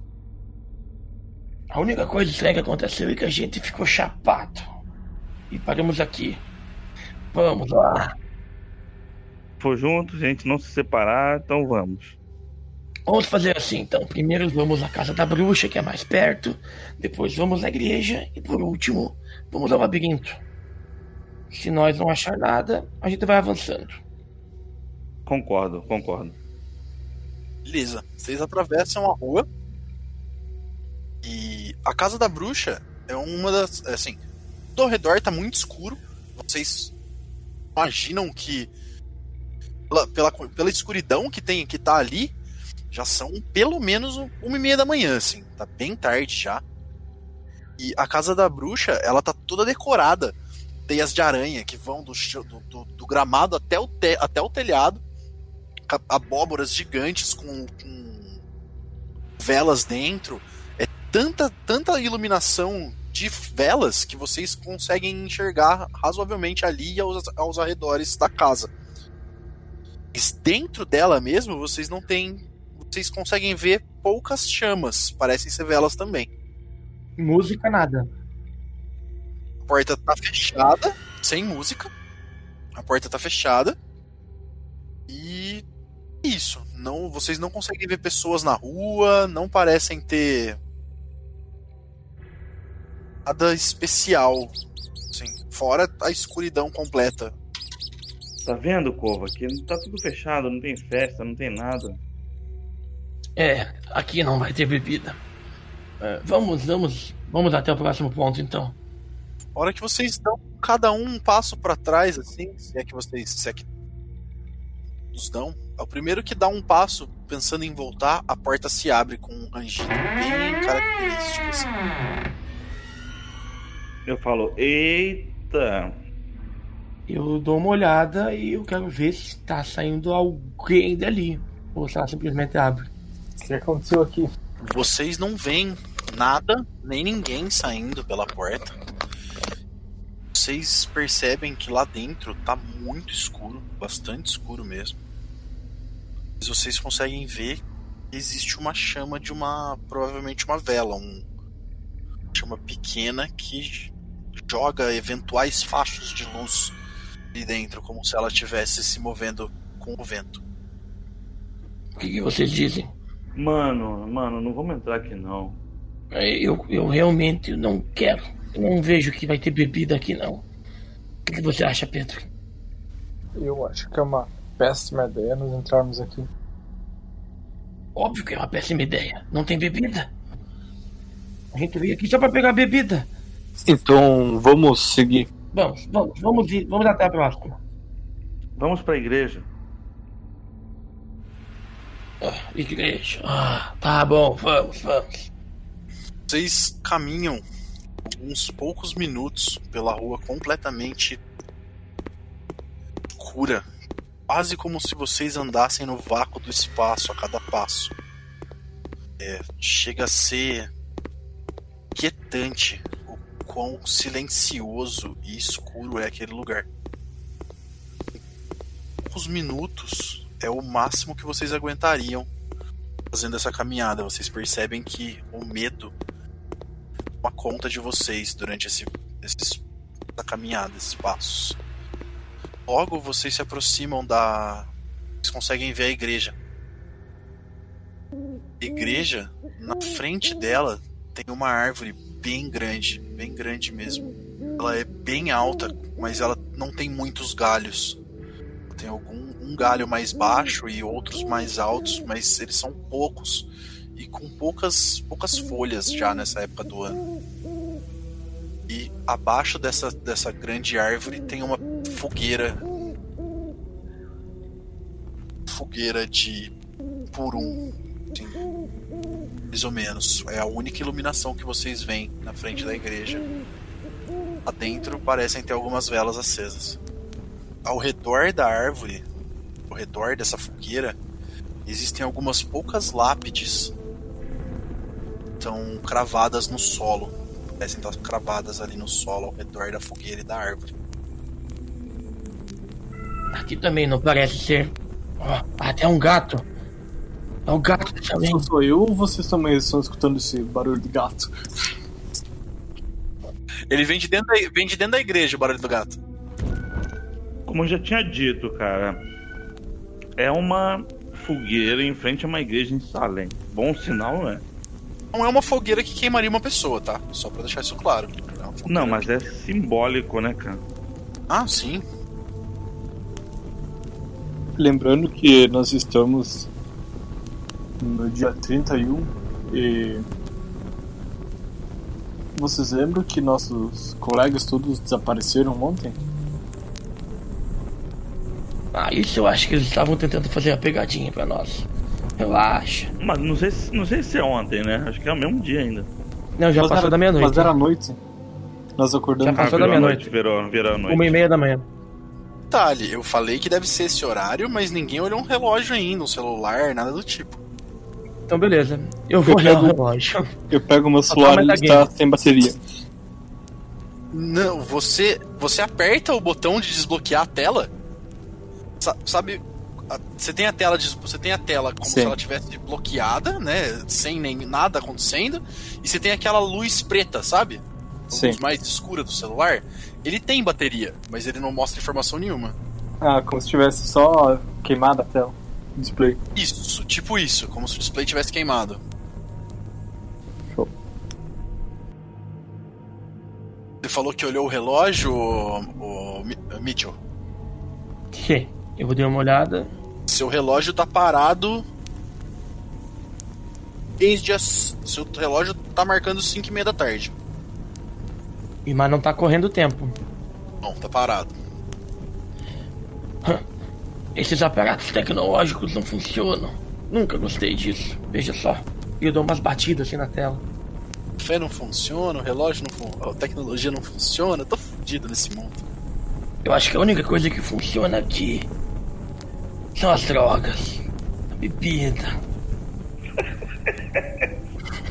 A única coisa estranha que aconteceu é que a gente ficou chapado. E paramos aqui. Vamos lá. For junto, gente, não se separar, então vamos. Vamos fazer assim então. Primeiro vamos à casa da bruxa, que é mais perto. Depois vamos à igreja. E por último, vamos ao labirinto. Se nós não achar nada, a gente vai avançando. Concordo, concordo. Beleza. Vocês atravessam a rua. E a casa da bruxa é uma das. é Assim, ao redor tá muito escuro. Vocês imaginam que. Pela, pela, pela escuridão que tem que tá ali, já são pelo menos um- uma e meia da manhã, assim. Tá bem tarde já. E a casa da bruxa, ela tá toda decorada. Teias de aranha que vão do, do, do- do gramado até o, te, até o telhado. Abóboras gigantes com, com velas dentro. É tanta, tanta iluminação de velas que vocês conseguem enxergar razoavelmente ali e aos, aos arredores da casa. Mas dentro dela mesmo, vocês não têm. Vocês conseguem ver poucas chamas. Parecem ser velas também. Música, nada. A porta tá fechada, sem música. A porta tá fechada. E isso, não, vocês não conseguem ver pessoas na rua, não parecem ter nada especial, assim, fora a escuridão completa. Tá vendo, Cova? Que tá tudo fechado, não tem festa, não tem nada. É, aqui não vai ter bebida. É, vamos, vamos, vamos até o próximo ponto então. A hora que vocês dão cada um um passo pra trás, assim, se é que vocês, se é que os dão, é o primeiro que dá um passo pensando em voltar, a porta se abre com um rangido bem característico, assim. Eu falo, eita! Eu dou uma olhada e eu quero ver se tá saindo alguém dali. Ou se ela simplesmente abre. O que aconteceu aqui? Vocês não veem nada, nem ninguém saindo pela porta. vocês percebem que lá dentro tá muito escuro, bastante escuro mesmo. Mas vocês conseguem ver que existe uma chama de uma. provavelmente uma vela, um chama pequena que joga eventuais fachos de luz ali dentro, como se ela estivesse se movendo com o vento. O que, que vocês dizem? Mano, mano, não vamos entrar aqui não. É, Eu, eu realmente não quero. Eu não vejo que vai ter bebida aqui, não. O que, que você acha, Pedro? Eu acho que é uma péssima ideia nós entrarmos aqui. Óbvio que é uma péssima ideia. Não tem bebida. A gente veio aqui só pra pegar bebida. Então, vamos seguir. Vamos, vamos, vamos ir, vamos até a próxima. Vamos pra igreja. Ah, igreja. Ah, tá bom, vamos, vamos. Vocês caminham uns poucos minutos pela rua completamente escura, quase como se vocês andassem no vácuo do espaço a cada passo. É, chega a ser inquietante o quão silencioso e escuro é aquele lugar. Poucos minutos é o máximo que vocês aguentariam fazendo essa caminhada. Vocês percebem que o medo toma conta de vocês durante esse, esses, essa caminhada, esses passos. Logo vocês se aproximam da. Vocês conseguem ver a igreja. A igreja, na frente dela, tem uma árvore bem grande, bem grande mesmo. Ela é bem alta, mas ela não tem muitos galhos. Tem algum um galho mais baixo e outros mais altos, mas eles são poucos e com poucas poucas folhas já nessa época do ano. E abaixo dessa, dessa grande árvore tem uma fogueira. Fogueira de purum. Assim, mais ou menos. É a única iluminação que vocês veem na frente da igreja. Dentro parecem ter algumas velas acesas. Ao redor da árvore, ao redor dessa fogueira, existem algumas poucas lápides estão cravadas no solo. Parecem estar cravadas ali no solo ao redor da fogueira e da árvore. Aqui também não parece ser. Ó, até um gato. É o gato também. Só sou eu ou vocês também estão escutando esse barulho de gato? Ele vem de dentro da, vem de dentro da igreja o barulho do gato. Como eu já tinha dito, cara, é uma fogueira em frente a uma igreja em Salem. Bom sinal, não é? Não é uma fogueira que queimaria uma pessoa, tá? Só pra deixar isso claro. É Não, mas é simbólico, né, cara? Ah, sim. Lembrando que nós estamos no dia 31 e. Vocês lembram que nossos colegas todos desapareceram ontem? Ah, isso eu acho que eles estavam tentando fazer a pegadinha pra nós. Relaxa. Mas não sei, se- não sei se é ontem, né? Acho que é o mesmo dia ainda. Não, já Mas passou era- da meia-noite. Mas era noite. Nós acordamos. Já passou da virou a meia-noite. noite, Virou, virou a noite. Uma e meia da manhã. Detalhe, eu falei que deve ser esse horário, mas ninguém olhou um relógio ainda, um celular, nada do tipo. Então, beleza. Eu vou Eu olhar o pego- relógio. Eu pego meu celular e está sem bateria. Não, você você aperta o botão de desbloquear a tela. Sa- sabe, você tem a tela de, você tem a tela como Sim. se ela tivesse bloqueada, né, sem nem nada acontecendo, e você tem aquela luz preta, sabe? A Sim. luz mais escura do celular. Ele tem bateria, mas ele não mostra informação nenhuma. Ah, como se tivesse só queimado a tela. Display. Isso, tipo isso, como se o display tivesse queimado. Show. Você falou que olhou o relógio, o, o Mi- Mitchell. Que? Eu vou dar uma olhada. Seu relógio tá parado. Desde as. Seu relógio tá marcando 5 e meia da tarde. E Mas não tá correndo tempo. Não, tá parado. Esses aparatos tecnológicos não funcionam. Nunca gostei disso. Veja só. Eu dou umas batidas assim na tela. O fé não funciona, o relógio não funciona, a tecnologia não funciona. Eu tô fudido nesse mundo. Eu acho que a única coisa que funciona aqui são as drogas. A bebida.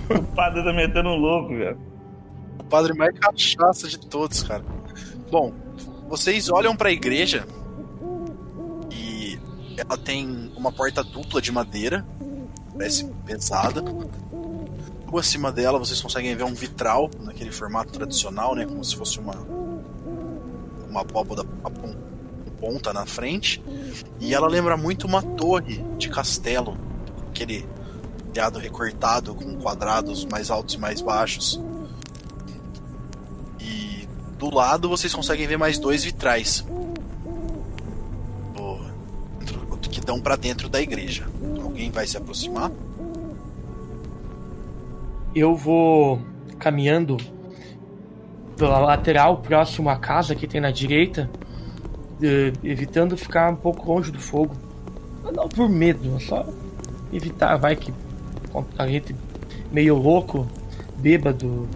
O padre tá metendo um louco, velho. O padre mais cachaça de todos, cara. Bom, vocês olham para a igreja e ela tem uma porta dupla de madeira, parece pesada. Logo acima dela vocês conseguem ver um vitral naquele formato tradicional, né, como se fosse uma uma abóboda com ponta na frente. E ela lembra muito uma torre de castelo, aquele telhado recortado com quadrados mais altos e mais baixos. E do lado vocês conseguem ver mais dois vitrais do- que dão para dentro da igreja. Alguém vai se aproximar? Eu vou caminhando pela lateral, próximo à casa que tem na direita, evitando ficar um pouco longe do fogo. Não por medo, é só evitar, vai que a gente meio louco, bêbado,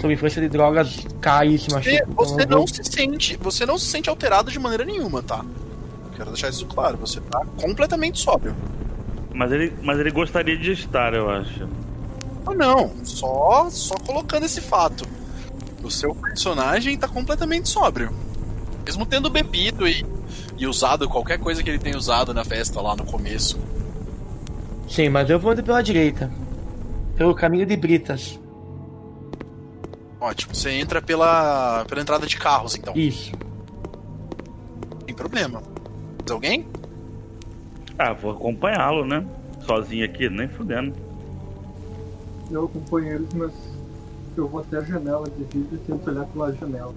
sob influência de drogas, cai e se Você, machuca. você Então, eu não se sente, você não se sente alterado de maneira nenhuma, tá? Quero deixar isso claro. Você tá completamente sóbrio. Mas ele, mas ele gostaria de estar, eu acho. Ah, não. Só, só colocando esse fato. O seu personagem tá completamente sóbrio. Mesmo tendo bebido e, e usado qualquer coisa que ele tenha usado na festa lá no começo. Sim, mas eu vou indo pela direita. Pelo caminho de Britas. Ótimo. Você entra pela, pela entrada de carros, então. Isso. Sem problema. Mais alguém? Ah, vou acompanhá-lo, né? Sozinho aqui, nem fudendo. Eu acompanho eles, mas eu vou até a janela de vidro e tento olhar pela janela.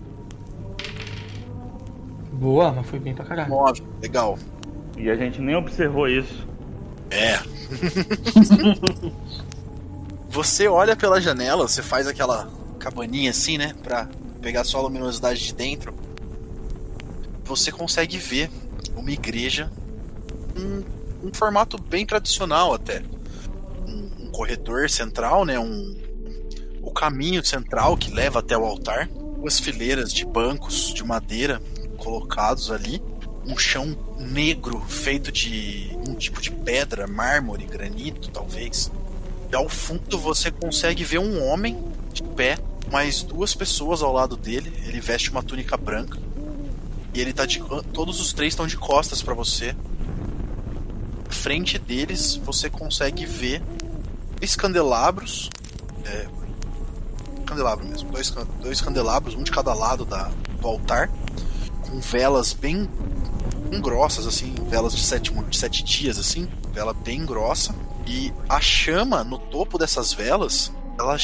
Boa, mas foi bem pra caralho. Nove. Legal. E a gente nem observou isso. É. você olha pela janela, você faz aquela cabaninha assim, né? Pra pegar só a luminosidade de dentro. Você consegue ver uma igreja. Um, um formato bem tradicional até. Um, um corredor central, né? Um, o caminho central que leva até o altar. Duas fileiras de bancos de madeira colocados ali. Um chão negro feito de um tipo de pedra, mármore, granito, talvez. E ao fundo você consegue ver um homem de pé, mais duas pessoas ao lado dele. Ele veste uma túnica branca. E ele tá de. Todos os três estão de costas para você. À frente deles você consegue ver dois candelabros. É, candelabro mesmo. Dois, dois candelabros, um de cada lado da, do altar. Com velas bem bem grossas, assim, velas de sete, de sete dias, assim, vela bem grossa. E a chama no topo dessas velas, ela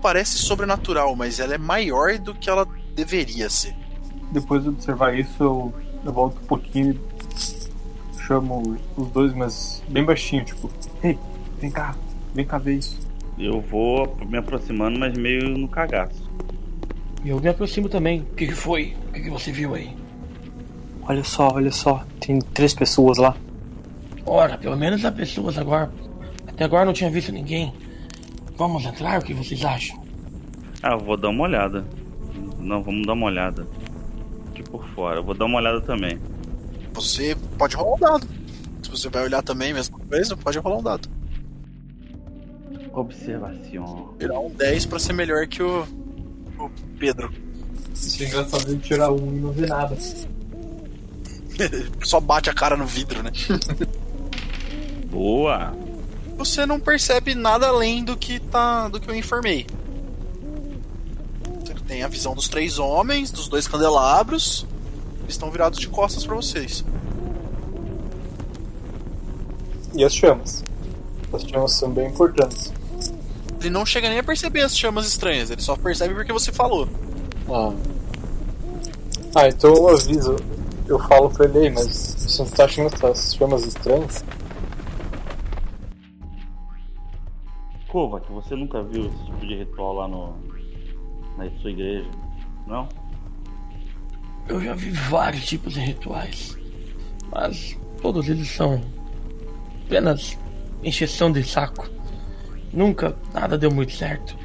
parece sobrenatural, mas ela é maior do que ela deveria ser. Depois de observar isso, eu, eu volto um pouquinho e chamo os dois, mas bem baixinho, tipo, ei, vem cá, vem cá ver isso. Eu vou me aproximando, mas meio no cagaço. Eu me aproximo também. O que, que foi? O que, que você viu aí? Olha só, olha só. Tem três pessoas lá. Ora, pelo menos há pessoas agora. Até agora não tinha visto ninguém. Vamos entrar? O que vocês acham? Ah, eu vou dar uma olhada. Não, vamos dar uma olhada. Aqui por fora. Eu vou dar uma olhada também. Você pode rolar um dado. Se você vai olhar também, mesma coisa, pode rolar um dado. Observação. Virar um 10 pra ser melhor que o, o Pedro. Isso é engraçado ele tirar um e não ver nada. Só bate a cara no vidro, né? Boa! Você não percebe nada além do que tá. do que eu informei. Você tem a visão dos três homens, dos dois candelabros. Eles estão virados de costas pra vocês. E as chamas? As chamas são bem importantes. Ele não chega nem a perceber as chamas estranhas, ele só percebe porque você falou. Ah. Ah, então eu aviso. Eu falo pra ele, "Ei, mas você não tá achando essas chamas estranhas? Kovac, você nunca viu esse tipo de ritual lá no. na sua igreja? Não? Eu já vi vários tipos de rituais. Mas todos eles são apenas encheção de saco. Nunca nada deu muito certo.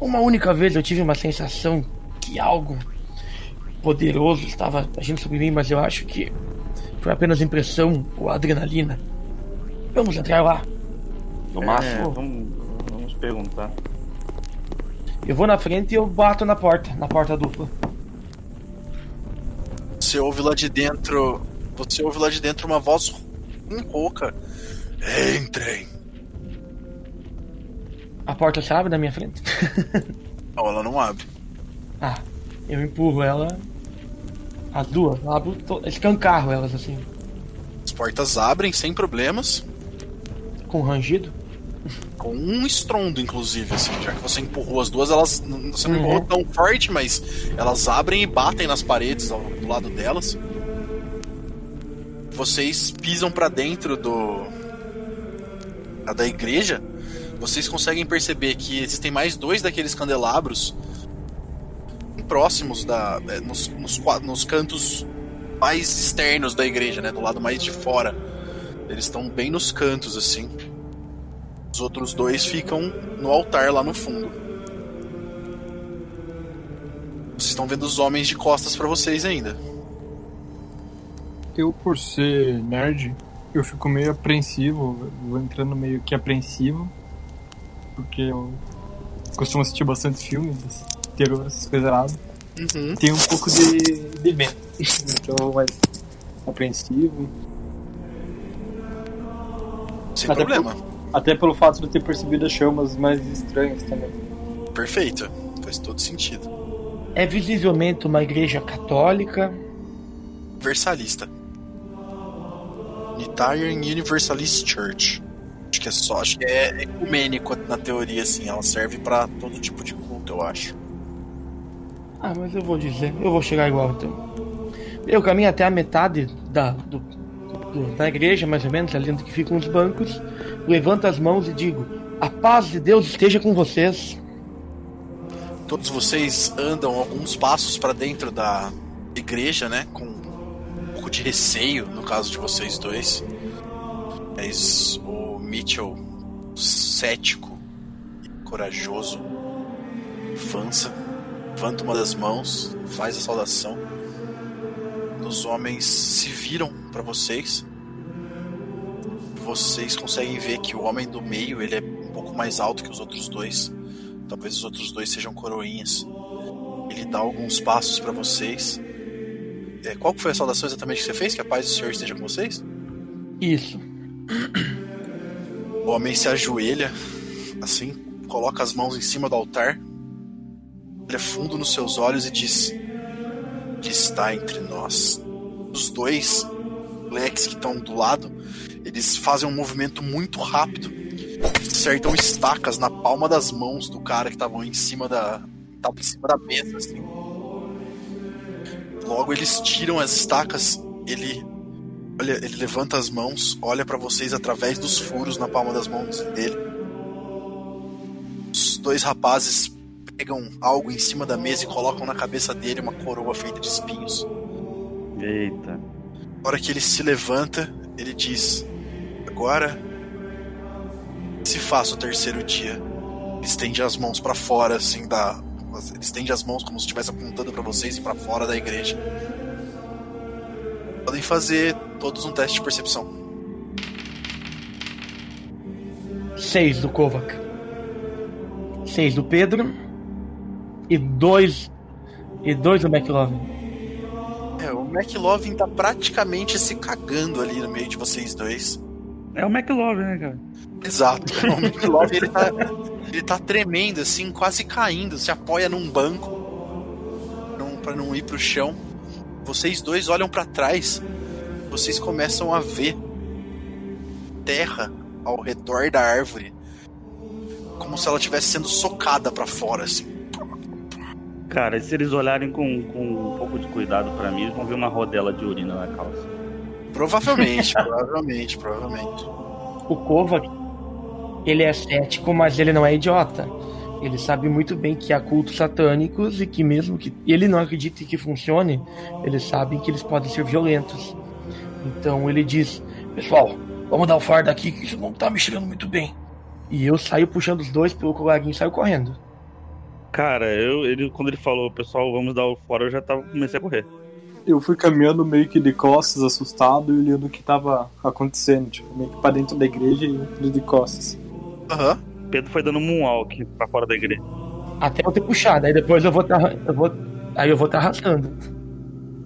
Uma única vez eu tive uma sensação que algo poderoso estava agindo sobre mim, mas eu acho que foi apenas impressão ou adrenalina. Vamos entrar lá. No É, máximo, vamos, vamos perguntar. eu vou na frente e eu bato na porta, na porta dupla. Você ouve lá de dentro. Você ouve lá de dentro uma voz rouca. Entrem. A porta se abre na minha frente. Não, ela não abre. Ah, eu empurro ela. As duas. Eu abro, to- escancarro elas assim. As portas abrem sem problemas. Com rangido. Com um estrondo, inclusive, assim. Já que você empurrou as duas, elas. Você não Uhum. empurrou tão forte, mas elas abrem e batem nas paredes ao, do lado delas. Vocês pisam pra dentro do. da igreja. Vocês conseguem perceber que existem mais dois daqueles candelabros próximos da. é, nos, nos, nos cantos mais externos da igreja, né? Do lado mais de fora. Eles estão bem nos cantos, assim. Os outros dois ficam no altar lá no fundo. Vocês estão vendo os homens de costas pra vocês ainda. Eu, por ser nerd, eu fico meio apreensivo, vou entrando meio que apreensivo, porque eu costumo assistir bastante filmes, terror, essas coisas erradas. Uhum. Tem um pouco de, de medo, então mais apreensivo. Sem Até problema. Até pelo fato de eu ter percebido as chamas mais estranhas também. Perfeito. Faz todo sentido. É visivelmente uma igreja católica. Versalista. Unitarian Universalist Church. Acho que é só, acho que é ecumênico na teoria, assim. Ela serve pra todo tipo de culto, eu acho. Ah, mas eu vou dizer, eu vou chegar igual então. Eu caminho até a metade da, do, do- da igreja, mais ou menos, ali onde ficam os bancos, levanto as mãos e digo: A paz de Deus esteja com vocês. Todos vocês andam alguns passos pra dentro da igreja, né? Com um pouco de receio, no caso de vocês dois. Mas o Mitchell, cético e corajoso, avança, levanta uma das mãos, faz a saudação. Os homens se viram pra vocês. Vocês conseguem ver que o homem do meio ele é um pouco mais alto que os outros dois. Talvez os outros dois sejam coroinhas. Ele dá alguns passos pra vocês. É, qual foi a saudação exatamente que você fez? Que a paz do Senhor esteja com vocês? Isso. O homem se ajoelha, assim, coloca as mãos em cima do altar, olha fundo nos seus olhos e diz: Que está entre nós. Os dois moleques que estão do lado, eles fazem um movimento muito rápido, acertam estacas na palma das mãos do cara que estavam em cima da. Tava em cima da mesa, assim. Logo eles tiram as estacas, ele Olha, ele levanta as mãos, olha pra vocês através dos furos na palma das mãos dele. Os dois rapazes pegam algo em cima da mesa e colocam na cabeça dele uma coroa feita de espinhos. Eita. Na hora que ele se levanta, ele diz: Agora se faça o terceiro dia. Ele estende as mãos pra fora, assim, da. Ele estende as mãos como se estivesse apontando pra vocês e pra fora da igreja. Podem fazer todos um teste de percepção. Seis do Kovac. Seis do Pedro. E dois. E dois do McLovin. É, o McLovin tá praticamente se cagando ali no meio de vocês dois. É o McLovin, né, cara? Exato. O McLovin ele tá, ele tá tremendo, assim, quase caindo, se apoia num banco não, pra não ir pro chão. Vocês dois olham pra trás, vocês começam a ver terra ao redor da árvore, como se ela estivesse sendo socada pra fora, assim. Cara, se eles olharem com, com um pouco de cuidado pra mim, eles vão ver uma rodela de urina na calça. Provavelmente, provavelmente, provavelmente. O Kovac, ele é cético, mas ele não é idiota. Ele sabe muito bem que há cultos satânicos e que mesmo que ele não acredite que funcione, eles sabem que eles podem ser violentos. Então ele diz: Pessoal, vamos dar o fardo aqui que isso não tá me cheirando muito bem. E eu saio puxando os dois pelo colarinho e saio correndo. Cara, eu, ele, quando ele falou, pessoal, vamos dar o fora, eu já tava, comecei a correr. Eu fui caminhando meio que de costas, assustado, e olhando o que tava acontecendo, tipo, meio que pra dentro da igreja e de costas. Aham. Uhum. Pedro foi dando um moonwalk pra fora da igreja. Até eu ter puxado, aí depois eu vou tá, eu vou, aí eu vou tá arrastando.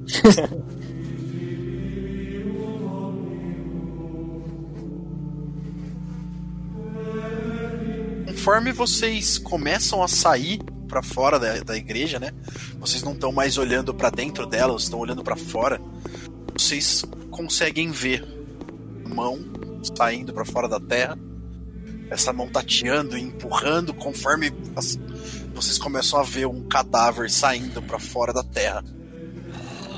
Conforme vocês começam a sair para fora da, da igreja, né? Vocês não estão mais olhando para dentro dela, estão olhando para fora. Vocês conseguem ver mão saindo para fora da terra. Essa mão tateando e empurrando conforme as, vocês começam a ver um cadáver saindo para fora da terra.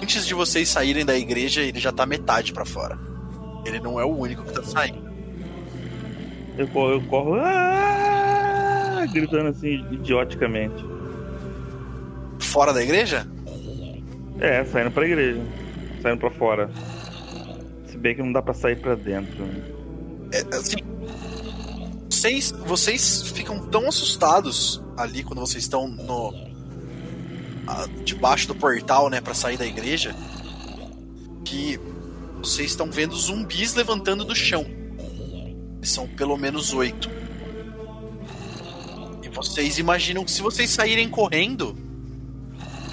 Antes de vocês saírem da igreja, ele já tá metade para fora. Ele não é o único que tá saindo. Eu corro, eu corro ah! Gritando assim, idioticamente. Fora da igreja? É, saindo pra igreja. Saindo pra fora. Se bem que não dá pra sair pra dentro. né? É, assim, vocês, vocês ficam tão assustados ali quando vocês estão no a- debaixo do portal, né, para sair da igreja, que vocês estão vendo zumbis levantando do chão. São pelo menos oito. E vocês imaginam que se vocês saírem correndo,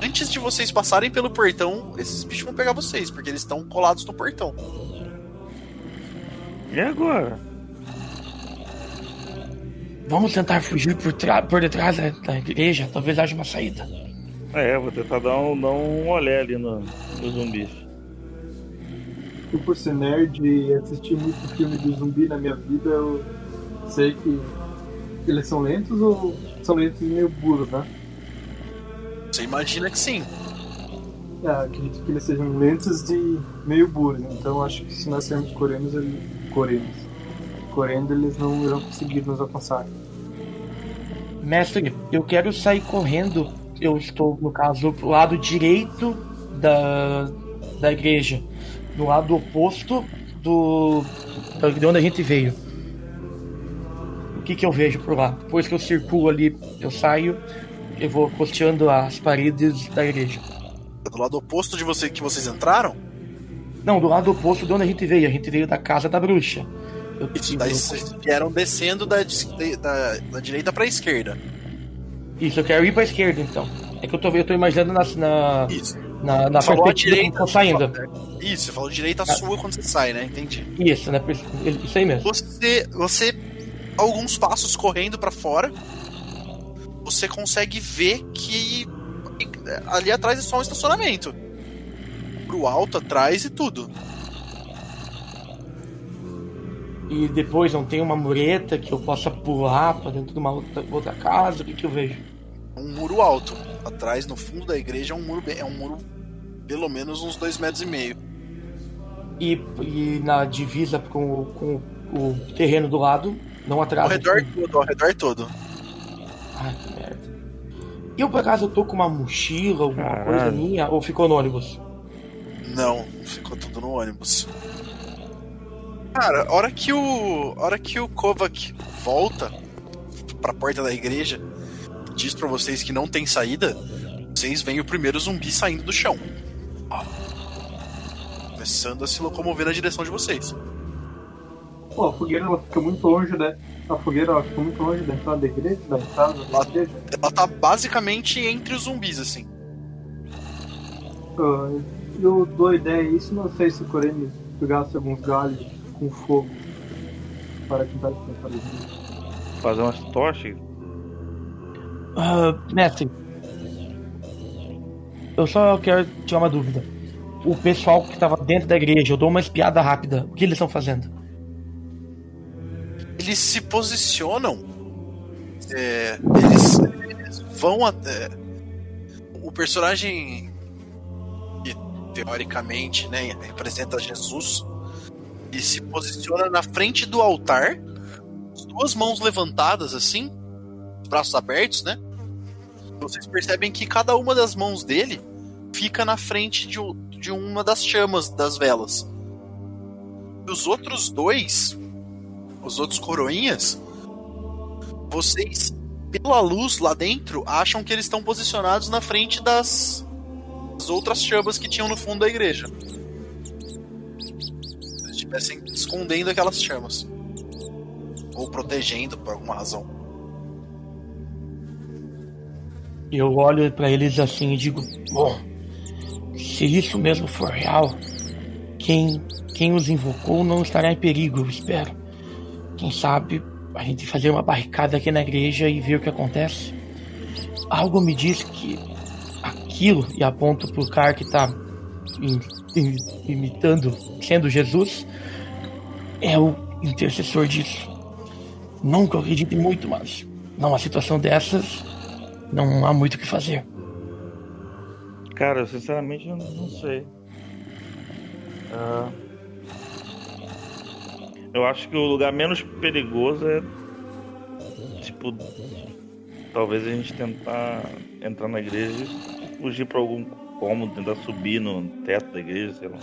antes de vocês passarem pelo portão, esses bichos vão pegar vocês, porque eles estão colados no portão. E agora? Vamos tentar fugir por, por detrás da, da igreja. Talvez haja uma saída. É, vou tentar dar um, dar um olé ali no, nos zumbis. Eu, por ser nerd e assistir muito filme de zumbi na minha vida, eu sei que eles são lentos ou são lentos e meio burros, né? Você imagina que sim. É, acredito que eles sejam lentos e meio burros. Então acho que se nós sermos coreanos, eles... coreanos. Correndo, eles não irão conseguir nos alcançar. Mestre, eu quero sair correndo. Eu estou, no caso, pro lado direito da, da igreja. No lado oposto do de onde a gente veio. O que, que eu vejo por lá? Depois que eu circulo ali, eu saio, eu vou costeando as paredes da igreja. Do lado oposto de você que vocês entraram, Não, do lado oposto de onde a gente veio. A gente veio da casa da bruxa. Eu, isso, daí vocês vieram descendo da, da, da direita pra esquerda. isso, eu quero ir pra esquerda então. É que eu tô, eu tô imaginando na, na, Isso. na, na perspectiva que direita. eu tô saindo. Isso, você falou direita sua quando você sai, né? Entendi. Isso, né? Isso aí mesmo. Você, você alguns passos correndo pra fora, você consegue ver que ali atrás é só um estacionamento. Pro alto, atrás e tudo. E depois não tem uma mureta que eu possa pular pra dentro de uma outra, outra casa. O que, que eu vejo? Um muro alto. Atrás, no fundo da igreja, é um muro, é um muro pelo menos uns dois metros e meio. E, e na divisa com, com o terreno do lado, não atrás. Ao redor todo, ao redor todo. Ai, que merda. Eu por acaso eu tô com uma mochila, alguma Caralho. coisa minha, ou ficou no ônibus? Não, ficou tudo no ônibus. Cara, a hora que o. a hora que o Kovac volta pra porta da igreja, diz pra vocês que não tem saída, vocês veem o primeiro zumbi saindo do chão. Começando a se locomover na direção de vocês. Pô, a fogueira ela fica muito longe, né? A fogueira ela fica muito longe da entrada da igreja, da entrada da Lá- igreja. Ela tá basicamente entre os zumbis, assim. Ah, eu dou ideia isso, não sei se o Corene pegasse alguns galhos com fogo para tentar esquentar igreja. Fazer umas tochas. Ah, mestre, eu só quero tirar uma dúvida. O pessoal que tava dentro da igreja, eu dou uma espiada rápida. O que eles estão fazendo? Eles se posicionam. é, eles, eles vão até. O personagem que teoricamente né, representa Jesus. Ele se posiciona na frente do altar, as duas mãos levantadas assim, os braços abertos, né? Vocês percebem que cada uma das mãos dele fica na frente de, de uma das chamas das velas. E os outros dois os outros coroinhas, vocês, pela luz lá dentro, acham que eles estão posicionados na frente das, das outras chamas que tinham no fundo da igreja. Se eles estivessem escondendo aquelas chamas. Ou protegendo por alguma razão. Eu olho pra eles assim e digo: Bom, se isso mesmo for real, quem, quem os invocou não estará em perigo, eu espero. Quem sabe a gente fazer uma barricada aqui na igreja e ver o que acontece. Algo me diz que aquilo, e aponto pro cara que tá im- im- imitando, sendo Jesus, é o intercessor disso. Não que acredite muito, mas numa situação dessas, não há muito o que fazer. Cara, eu sinceramente eu não sei. Ah, eu acho que o lugar menos perigoso é. Tipo. Talvez a gente tentar entrar na igreja e fugir pra algum cômodo, tentar subir no teto da igreja, sei lá.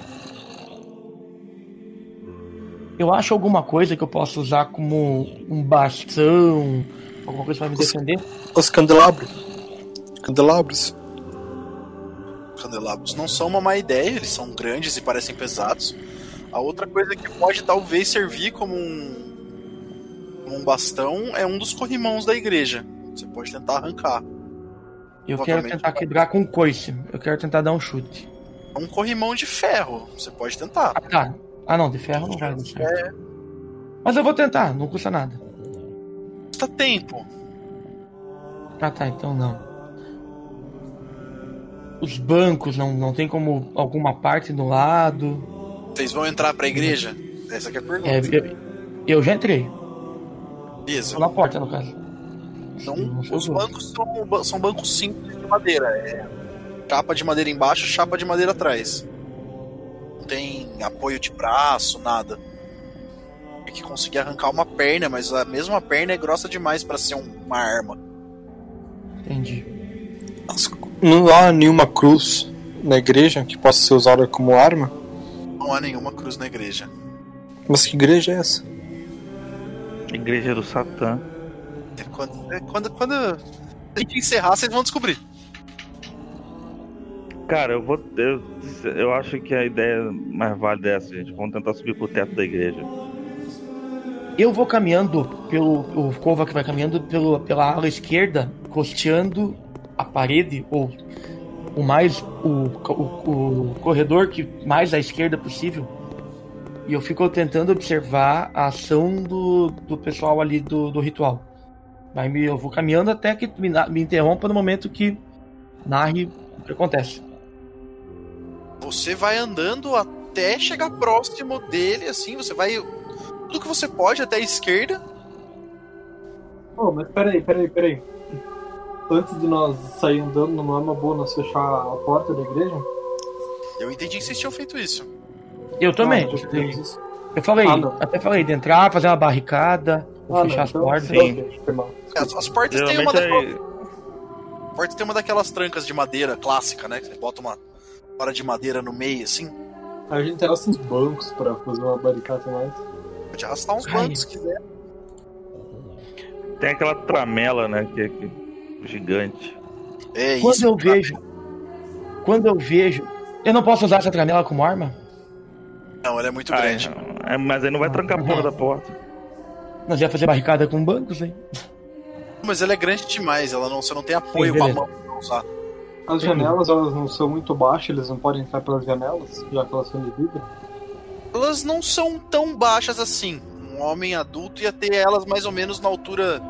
Eu acho alguma coisa que eu possa usar como um bastão, alguma coisa pra me Os- defender. Os candelabros. Candelabros. Candelabros não são uma má ideia, eles são grandes e parecem pesados. A outra coisa que pode talvez servir como um, como um bastão é um dos corrimãos da igreja. Você pode tentar arrancar. Eu quero tentar quebrar com coice. Eu quero tentar dar um chute. É um corrimão de ferro. Você pode tentar. Ah, tá. Ah, não, de ferro não vai. É, Mas eu vou tentar, não custa nada. custa tempo. Ah, tá, então não. Os bancos não, não tem como alguma parte do lado. Vocês vão entrar pra igreja? Essa que é a pergunta. É, eu, eu já entrei. Beleza. Tô na porta, no caso. Sou os bancos são, são bancos simples de madeira. É chapa de madeira embaixo, chapa de madeira atrás. Não tem apoio de braço, nada. Tem que conseguir arrancar uma perna, mas a mesma perna é grossa demais pra ser um- uma arma. Entendi. As- Não há nenhuma cruz na igreja que possa ser usada como arma? Não há nenhuma cruz na igreja. Mas que igreja é essa? Igreja do Satã. É Quando, é quando, quando a gente encerrar, vocês vão descobrir. Cara, eu vou. Eu, eu acho que a ideia mais válida é essa, gente. Vamos tentar subir pro teto da igreja. Eu vou caminhando pelo. O Kova que vai caminhando pelo, pela ala esquerda, costeando a parede, ou o mais. O, o, o corredor que mais à esquerda possível. E eu fico tentando observar a ação do, do pessoal ali do, do ritual. Vai me, eu vou caminhando até que me, me interrompa no momento que narre o que acontece. Você vai andando até chegar próximo dele, assim, você vai. Tudo que você pode até a esquerda. Oh, mas peraí, peraí, peraí. Antes de nós sair andando, não é uma boa nós fechar a porta da igreja? Eu entendi que vocês tinham feito isso. Eu também. Ah, fizemos isso. Eu falei, Ah, até falei de entrar, fazer uma barricada, Ah, fechar não, as então- portas. Sim. mal. As, as portas têm uma, daquelas, é. portas tem uma daquelas trancas de madeira clássica, né? Que você bota uma hora de madeira no meio, assim. A gente arrasta uns bancos pra fazer uma barricada mais. Pode arrastar uns Ai. bancos se quiser. Tem aquela tramela, né? Que, que gigante. É Quando isso. eu vejo. Quando eu vejo. Eu não posso usar essa tramela como arma? Não, ela é muito Ah, grande. é, mas aí não vai trancar a porra da porta. Nós ia fazer barricada com bancos, hein? Mas ela é grande demais, ela não, você não tem apoio Sim, com a mão pra usar. As janelas, elas não são muito baixas, eles não podem entrar pelas janelas, já que elas são de vidro. Elas não são tão baixas assim. Um homem adulto ia ter elas mais ou menos na altura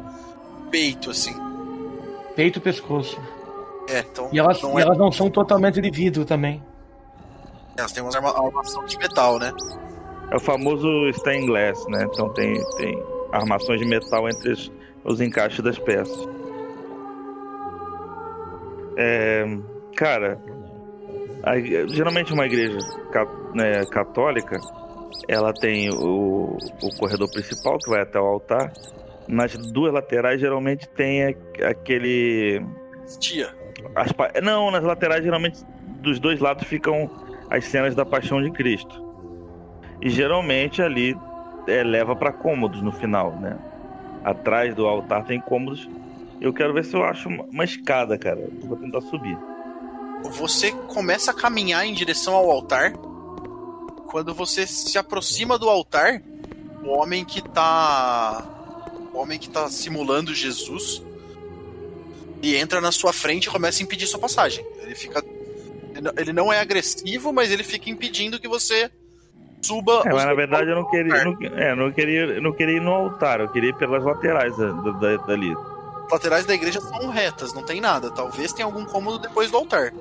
peito, assim. Peito e pescoço. É, então E elas, não e é. elas não são totalmente de vidro também. Elas têm umas arma- armação de metal, né? É o famoso stained glass, né? Então tem, tem armações de metal entre os, os encaixes das peças. É, cara, a- geralmente uma igreja ca- né, católica, ela tem o, o corredor principal que vai até o altar. Nas duas laterais geralmente tem aquele Tia. as pa- Não, nas laterais geralmente dos dois lados ficam as cenas da Paixão de Cristo. E geralmente ali é, leva para cômodos no final, né? Atrás do altar tem cômodos. Eu quero ver se eu acho uma, uma escada, cara. Eu Vou tentar subir. Você começa a caminhar em direção ao altar. Quando você se aproxima do altar, o homem que tá. O homem que tá simulando Jesus. E entra na sua frente e começa a impedir sua passagem. Ele fica. ele não- é agressivo, mas ele fica impedindo que você suba. É, mas na verdade eu não queria, não, é, não queria, eu não queria ir no altar, eu queria ir pelas laterais da, da- dali. As laterais da igreja são retas, não tem nada. Talvez tenha algum cômodo depois do altar.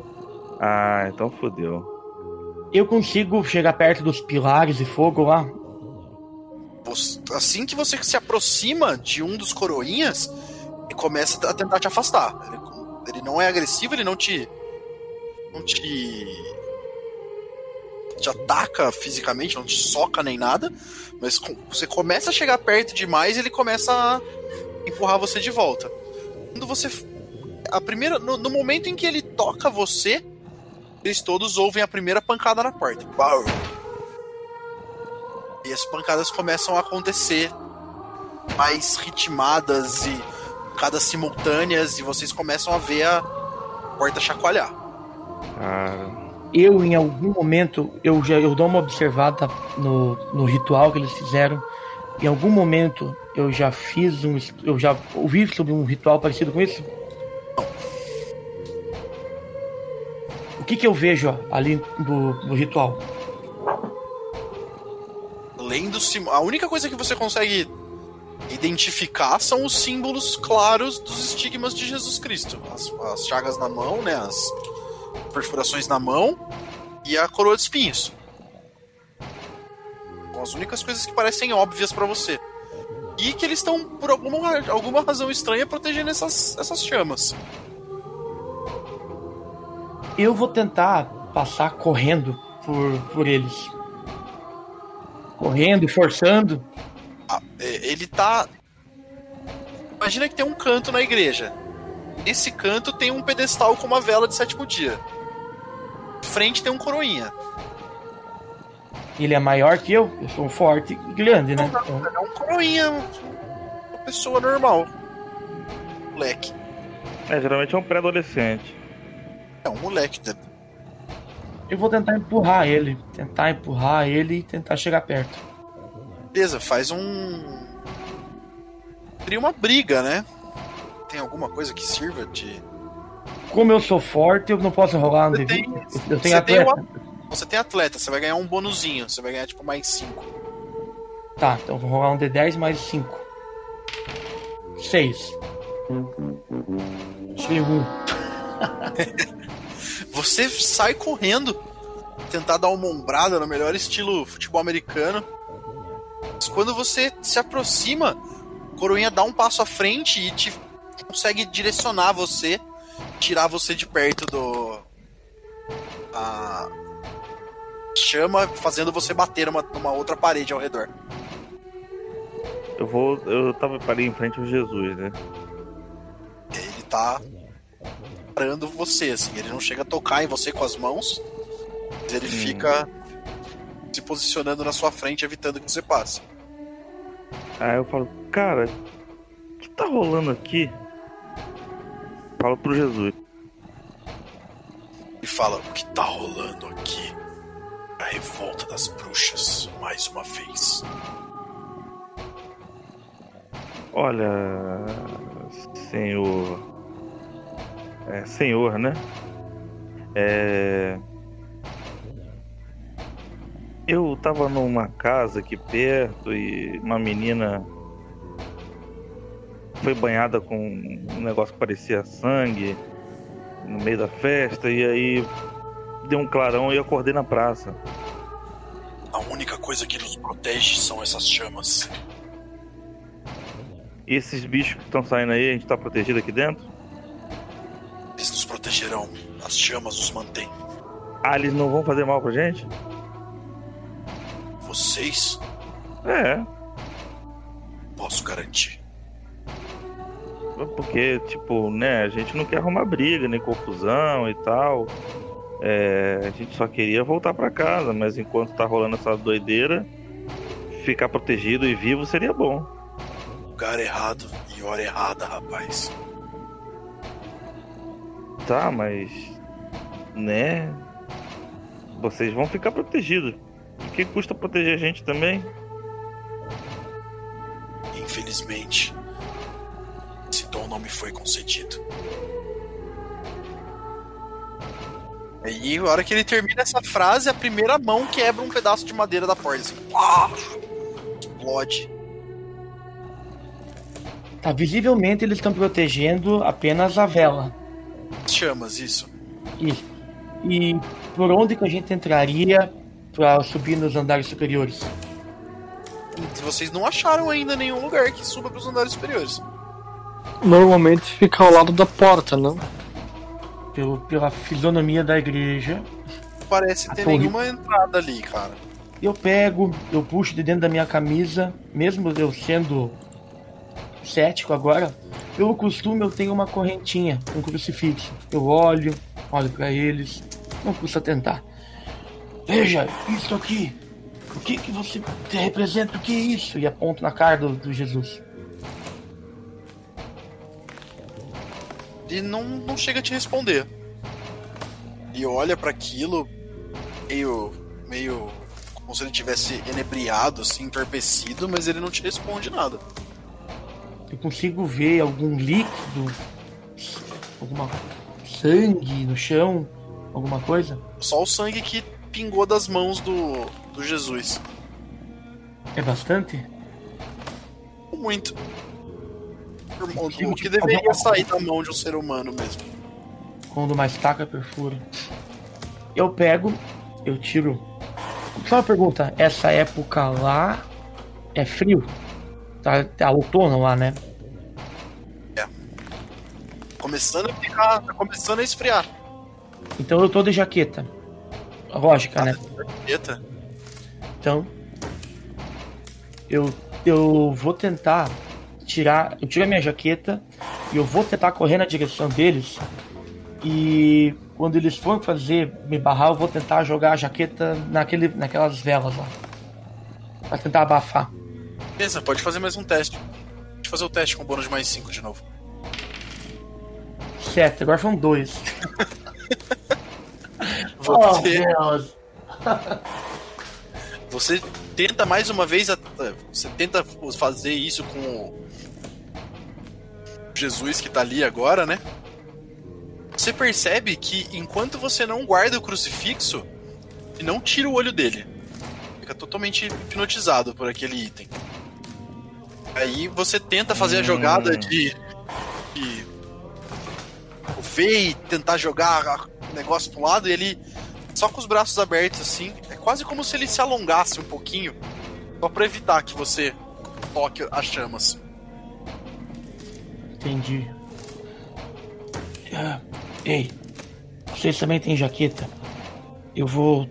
Ah, então fodeu. Eu consigo chegar perto dos pilares de fogo lá? Assim que você se aproxima de um dos coroinhas, ele começa a tentar te afastar. Ele, ele não é agressivo, ele não te. não te. te ataca fisicamente, não te soca nem nada. Mas com- você começa a chegar perto demais ele começa a empurrar você de volta. Quando você. A primeira. No, no momento em que ele toca você, eles todos ouvem a primeira pancada na porta. E as pancadas começam a acontecer mais ritmadas e cada simultâneas e vocês começam a ver a porta chacoalhar. Cara. Eu, em algum momento, eu já eu dou uma observada no, no ritual que eles fizeram. Em algum momento eu já fiz um. Eu já ouvi sobre um ritual parecido com isso? O que que eu vejo ó, ali do, do ritual? Além do a única coisa que você consegue identificar são os símbolos claros dos estigmas de Jesus Cristo. As, as chagas na mão, né? As perfurações na mão e a coroa de espinhos. São as únicas coisas que parecem óbvias pra você. E que eles estão, por alguma, alguma razão estranha, protegendo essas, essas chamas. Eu vou tentar passar correndo por, por eles. Correndo e forçando. Ah, é, ele tá. Imagina que tem um canto na igreja. Nesse canto tem um pedestal com uma vela de sétimo dia. Frente tem um coroinha. Ele é maior que eu. Eu sou forte e grande, né? Então, É um coroinha, uma pessoa normal. Moleque. É, geralmente é um pré-adolescente. É um moleque. né? Eu vou tentar empurrar ele. Tentar empurrar ele e tentar chegar perto. Beleza, faz um. Cria uma briga, né? Tem alguma coisa que sirva de. Como eu sou forte, eu não posso rolar um D20. tem- Eu tenho você tem atleta. o- Você tem atleta, você vai ganhar um bonuzinho. Você vai ganhar tipo mais 5. Tá, então vou rolar um D10 mais 5. 6. Tirei um. Você sai correndo, tentar dar uma ombrada no melhor estilo futebol americano. Mas quando você se aproxima, o Coroinha dá um passo à frente e te consegue direcionar você, tirar você de perto do. A chama, fazendo você bater numa, outra parede ao redor. Eu vou. Eu tava parei em frente ao Jesus, né? Ele tá parando você, assim. Ele não chega a tocar em você com as mãos, mas ele fica se posicionando na sua frente, evitando que você passe. Aí eu falo, cara, o que tá rolando aqui? Falo pro Jesus. E fala: O que tá rolando aqui? A revolta das bruxas, mais uma vez. Olha, senhor. É, senhor, né? É. Eu tava numa casa aqui perto e uma menina foi banhada com um negócio que parecia sangue no meio da festa e aí deu um clarão e acordei na praça. A única coisa que nos protege são essas chamas. E esses bichos que estão saindo aí, a gente tá protegido aqui dentro? Protegerão. As chamas os mantêm. Ah, eles não vão fazer mal pra gente? Vocês, É, posso garantir. porque, tipo, né, a gente não quer arrumar briga, nem confusão e tal. É, a gente só queria voltar pra casa, mas enquanto tá rolando essa doideira, ficar protegido e vivo seria bom. Lugar errado e hora errada, rapaz. Tá, mas. Né? Vocês vão ficar protegidos. O que custa proteger a gente também? Infelizmente, esse dom não me foi concedido. Aí, a hora que ele termina essa frase, a primeira mão quebra um pedaço de madeira da porta. Assim, explode. Tá, visivelmente eles estão protegendo apenas a vela. Chamas, isso. Isso. E por onde que a gente entraria pra subir nos andares superiores? E vocês não acharam ainda nenhum lugar que suba pros andares superiores. Normalmente fica ao lado da porta, não? Pelo, pela fisionomia da igreja. Não parece ter torre- nenhuma entrada ali, cara. Eu pego, eu puxo de dentro da minha camisa, mesmo eu sendo cético agora, pelo costume eu tenho uma correntinha, um crucifixo. Eu olho, olho pra eles, não custa tentar. Veja, isso aqui. O que que você representa? O que é isso? E aponto na cara do, do Jesus. E não, não chega a te responder. E olha pra aquilo, meio. meio. como se ele tivesse enebriado, assim, entorpecido, mas ele não te responde nada. Eu consigo ver algum líquido, alguma sangue no chão, alguma coisa. Só o sangue que pingou das mãos do, do Jesus. É bastante? Muito. O, Consigo o que te deveria sair da mão de um ser humano mesmo. Quando uma estaca perfura. Eu pego, eu tiro. Só uma pergunta, essa época lá é frio? Tá, tá outono lá, né? Começando a ficar. tá começando a esfriar. Então eu tô de jaqueta. Lógica, né? Eita. Então. Eu, eu vou tentar tirar. Eu tiro a minha jaqueta e eu vou tentar correr na direção deles. E quando eles forem fazer me barrar, eu vou tentar jogar a jaqueta naquele, naquelas velas lá. Pra tentar abafar. Beleza, pode fazer mais um teste. Pode fazer o teste com bônus de mais 5 de novo. Sete, agora foram dois. Oh, Você, Deus. você tenta mais uma vez. Você tenta fazer isso com o Jesus que tá ali agora, né? Você percebe que enquanto você não guarda o crucifixo, e não tira o olho dele. Fica totalmente hipnotizado por aquele item. Aí você tenta fazer a jogada de, de ver e tentar jogar o negócio pro lado e ele só com os braços abertos assim, é quase como se ele se alongasse um pouquinho, só pra evitar que você toque as chamas. Entendi. Ah, ei, vocês também têm jaqueta. Eu vou.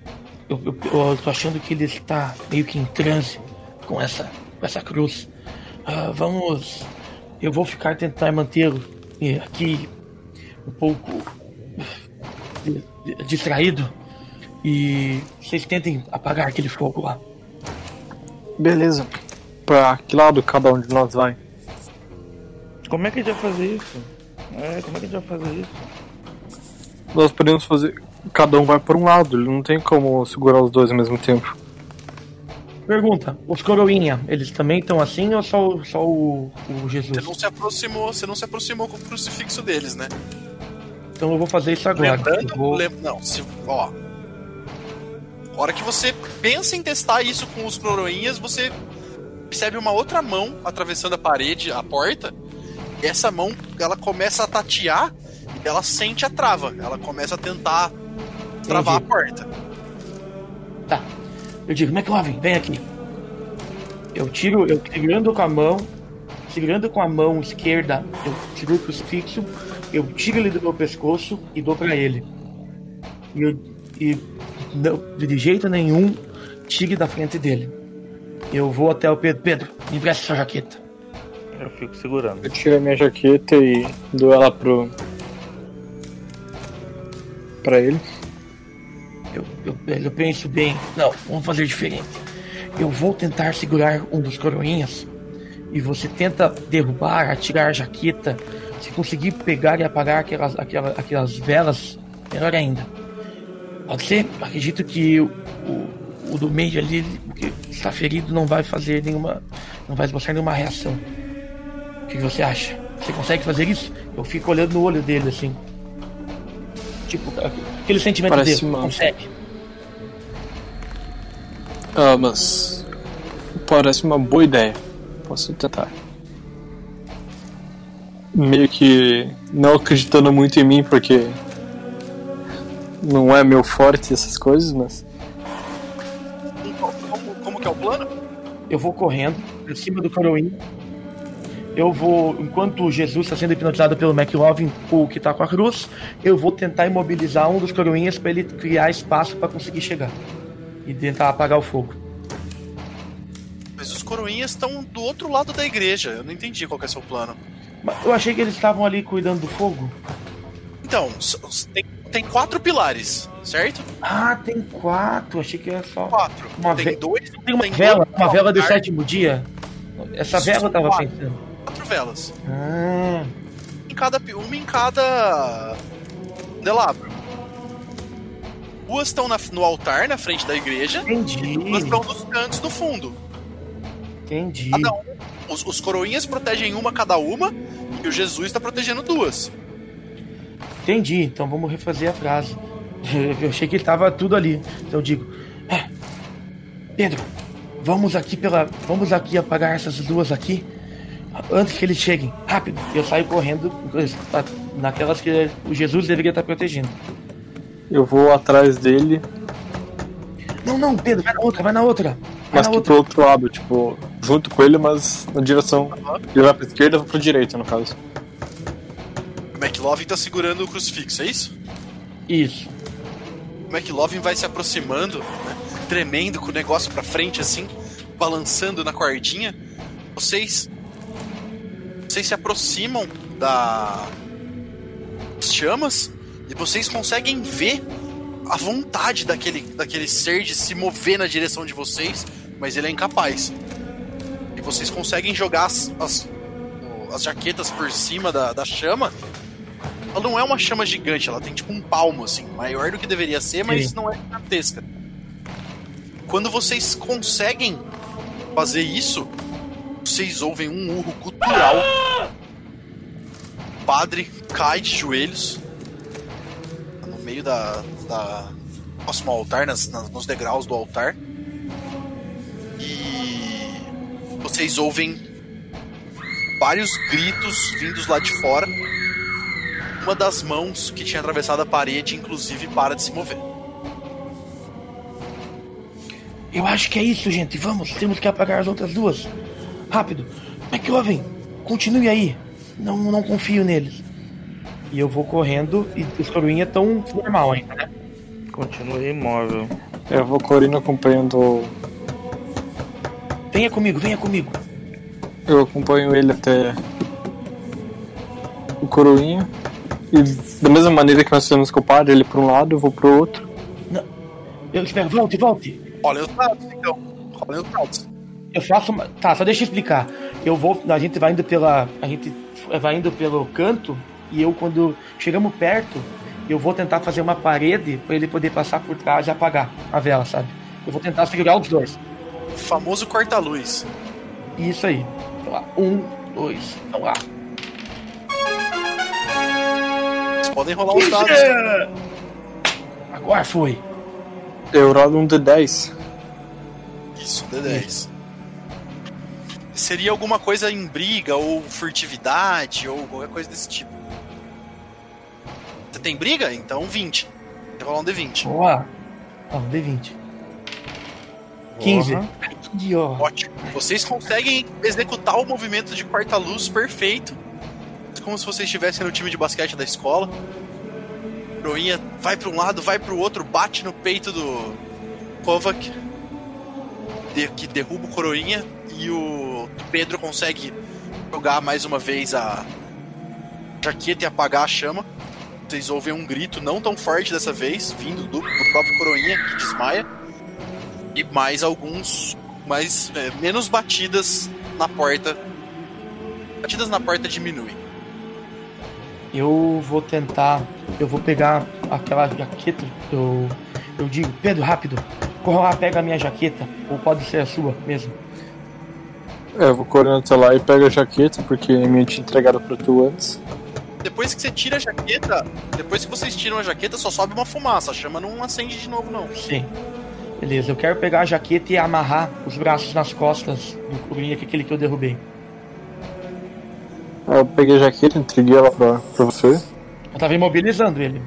Eu, eu, eu tô achando que ele está meio que em transe com essa, com essa cruz. Ah, vamos. Eu vou ficar tentar mantê-lo eh, aqui um pouco di- di- distraído. E vocês tentem apagar aquele fogo lá. Beleza. Pra que lado cada um de nós vai? Como é que a gente vai fazer isso? É, como é que a gente vai fazer isso? Nós podemos fazer. Cada um vai por um lado, ele não tem como segurar os dois ao mesmo tempo. Pergunta: os coroinha, eles também estão assim ou só, o- só o, o Jesus? Você não se aproximou, você não se aproximou com o crucifixo deles, né? Então eu vou fazer isso agora. Lembrando, vou- lem- não, se, ó. A hora que você pensa em testar isso com os coroinhas, você percebe uma outra mão atravessando a parede, a porta. E essa mão, ela começa a tatear e ela sente a trava. Ela começa a tentar travar Entendi. a porta. Tá. Eu digo, McLovin, vem aqui. Eu tiro, eu segurando com a mão, segurando com a mão esquerda, eu seguro o crucifixo, eu tiro ele do meu pescoço e dou pra ele. E eu. E não, de jeito nenhum, tire da frente dele. Eu vou até o Pedro. Pedro, me empresta sua jaqueta. Eu fico segurando. Eu tiro a minha jaqueta e dou ela pro. pra ele. Eu, eu, eu penso bem. Não, vamos fazer diferente. Eu vou tentar segurar um dos coroinhas e você tenta derrubar, atirar a jaqueta. Se conseguir pegar e apagar aquelas, aquelas, aquelas velas, melhor ainda. Pode ser? Acredito que o, o, o do meio ali, que está ferido, não vai fazer nenhuma. não vai mostrar nenhuma reação. O que você acha? Você consegue fazer isso? Eu fico olhando no olho dele assim. Tipo, Aquele sentimento Parece dele. uma- Consegue. Ah, mas. Parece uma boa ideia. Posso tentar. Meio que não acreditando muito em mim, porque. Não é meu forte essas coisas, mas. Como, como que é o plano? Eu vou correndo por cima do coroinha. Eu vou, enquanto Jesus está sendo hipnotizado pelo McLovin, o que tá com a cruz, eu vou tentar imobilizar um dos coroinhas para ele criar espaço para conseguir chegar e tentar apagar o fogo. Mas os coroinhas estão do outro lado da igreja. Eu não entendi qual que é seu plano. Mas eu achei que eles estavam ali cuidando do fogo. Então, tem, tem quatro pilares, certo? Ah, tem quatro. Achei que era só. Quatro. Uma tem ve- dois. Tem uma tem vela, dois uma vela do sétimo dia. Essa vela eu tava Quatro. pensando. Quatro velas. Ah, Em cada, uma em cada delabro. Duas estão na- no altar, na frente da igreja. entendi. Duas estão nos cantos do fundo. Entendi. Cada um. Os, os coroinhas protegem uma cada uma. E o Jesus está protegendo duas. Entendi, então vamos refazer a frase. Eu achei que tava tudo ali. Então eu digo: "É, Pedro, vamos aqui pela. Vamos aqui apagar essas duas aqui. Antes que eles cheguem. Rápido. Eu saio correndo naquelas que o Jesus deveria estar protegendo. Eu vou atrás dele, Não, não, Pedro, vai na outra, vai na outra. Vai mas na que outra. pro outro lado, tipo, junto com ele, mas na direção. Ele vai pra esquerda, eu vou pra direita, no caso. O McLovin tá segurando o crucifixo, é isso? Isso. O McLovin vai se aproximando, né, tremendo com o negócio pra frente assim, balançando na cordinha. Vocês vocês se aproximam da das chamas e vocês conseguem ver a vontade daquele daquele ser de se mover na direção de vocês, mas ele é incapaz. E vocês conseguem jogar as, as, as jaquetas por cima da, da chama ela não é uma chama gigante, ela tem tipo um palmo, assim, maior do que deveria ser, mas Sim. não é gigantesca. Quando vocês conseguem fazer isso, vocês ouvem um urro gutural. O padre cai de joelhos no meio da. da próximo ao altar, nas, nas- nos degraus do altar. E vocês ouvem vários gritos vindos lá de fora. Uma das mãos que tinha atravessado a parede, inclusive, para de se mover. Eu acho que é isso, gente. Vamos, temos que apagar as outras duas. Rápido. McLovin, continue aí. Não, não confio neles. E eu vou correndo e os coroinhas estão normal ainda, né? Continue imóvel. Eu vou correndo acompanhando. Venha comigo, venha comigo. Eu acompanho ele até o coroinha. E da mesma maneira que nós fizemos com o padre, ele pra um lado, eu vou pro outro. Eu espero, volte, volte. Olha os dados, então. Olha os dados. Eu faço uma. Tá, só deixa eu explicar. Eu vou. A gente vai indo pela. A gente vai indo pelo canto e eu, quando chegamos perto, eu vou tentar fazer uma parede pra ele poder passar por trás e apagar a vela, sabe? Eu vou tentar segurar os dois. O famoso corta-luz. Isso aí. Vamos lá. Um, dois, vamos lá. Vocês podem rolar os dados. Agora foi. Eu rolo um D10. Isso, D10. Seria alguma coisa em briga, ou furtividade, ou qualquer coisa desse tipo. Você tem briga? Então 20. Você rolar um D20. Boa. Ó, um D20. 15. Porra. Ai, que idiota. Ótimo. Vocês conseguem executar o movimento de quarta-luz perfeito. Como se vocês estivessem no time de basquete da escola. Broinha vai para um lado, vai para o outro, bate no peito do Kovac. de- que derruba o Coroinha. E o Pedro consegue jogar mais uma vez a jaqueta e apagar a chama. Vocês ouvem um grito não tão forte dessa vez, vindo do, do próprio Coroinha, que desmaia. E mais alguns mais é, menos batidas na porta. Batidas na porta diminuem. Eu vou tentar. Eu vou pegar aquela jaqueta. Eu, eu digo, Pedro, rápido. Corra lá, pega a minha jaqueta. Ou pode ser a sua mesmo. É, eu vou correndo até lá e pego a jaqueta, porque me tinha entregado pra tu antes. depois que você tira a jaqueta, depois que vocês tiram a jaqueta, só sobe uma fumaça. A chama não acende de novo, não. Sim. Beleza, eu quero pegar a jaqueta e amarrar os braços nas costas do Coruinha, que é aquele que eu derrubei. Aí Eu peguei a jaqueta, entreguei ela pra, pra você. Eu tava imobilizando ele.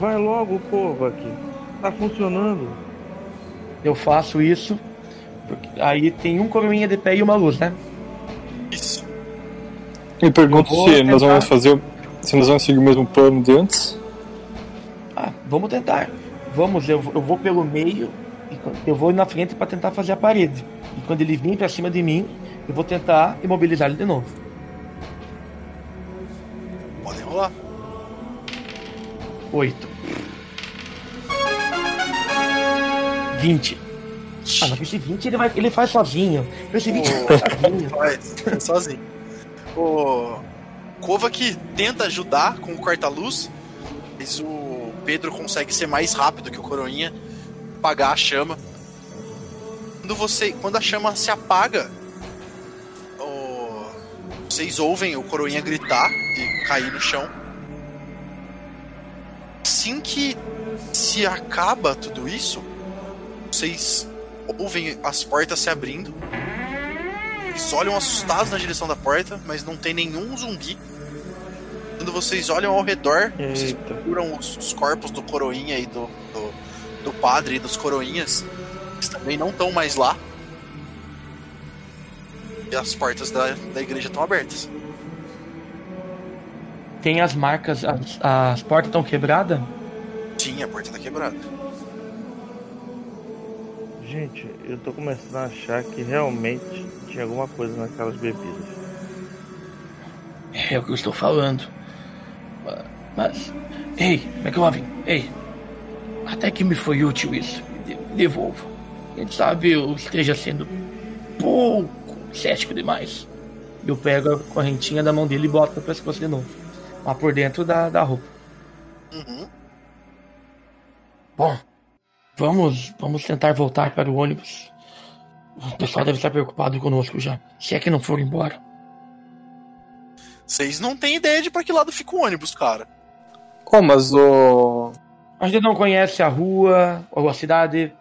Vai logo, Kovac. Tá funcionando. Eu faço isso. porque Aí tem um coroinha de pé e uma luz, né? Isso. E pergunto Eu se nós tentar. vamos fazer. Se nós vamos seguir o mesmo plano de antes. Ah, vamos tentar. Vamos, eu, eu vou pelo meio e eu vou na frente pra tentar fazer a parede. E quando ele vir pra cima de mim, eu vou tentar imobilizar ele de novo. Podem rolar. Oito. 20. Ah, mas esse 20 ele, vai, ele faz sozinho. Esse 20 ele faz sozinho. Faz, sozinho. O Kovac tenta ajudar com o corta-luz, mas o Pedro consegue ser mais rápido que o Coroinha, apagar a chama. Quando você, quando a chama se apaga, o- vocês ouvem o Coroinha gritar e cair no chão. Assim que se acaba tudo isso, vocês ouvem as portas se abrindo. Eles olham assustados na direção da porta, mas não tem nenhum zumbi. Quando vocês olham ao redor, vocês Eita. procuram os, os corpos do coroinha e do, do, do padre e dos coroinhas. Eles também não estão mais lá. E as portas da, da igreja estão abertas. Tem as marcas, as, as portas estão quebradas. Sim, a porta tá quebrada. Gente, eu tô começando a achar que realmente tinha alguma coisa naquelas bebidas. É o que eu estou falando. Mas. Ei, McLovin, ei. Até que me foi útil isso. Me de- me devolva. Quem sabe eu esteja sendo pouco cético demais. Eu pego a correntinha da mão dele e boto no pescoço de novo. Lá por dentro da, da roupa. Uhum. Bom, vamos, vamos tentar voltar para o ônibus. O pessoal deve estar preocupado conosco já. Se é que não for embora. Vocês não têm ideia de pra que lado fica o ônibus, cara. Oh, mas o. A gente não conhece a rua ou a cidade.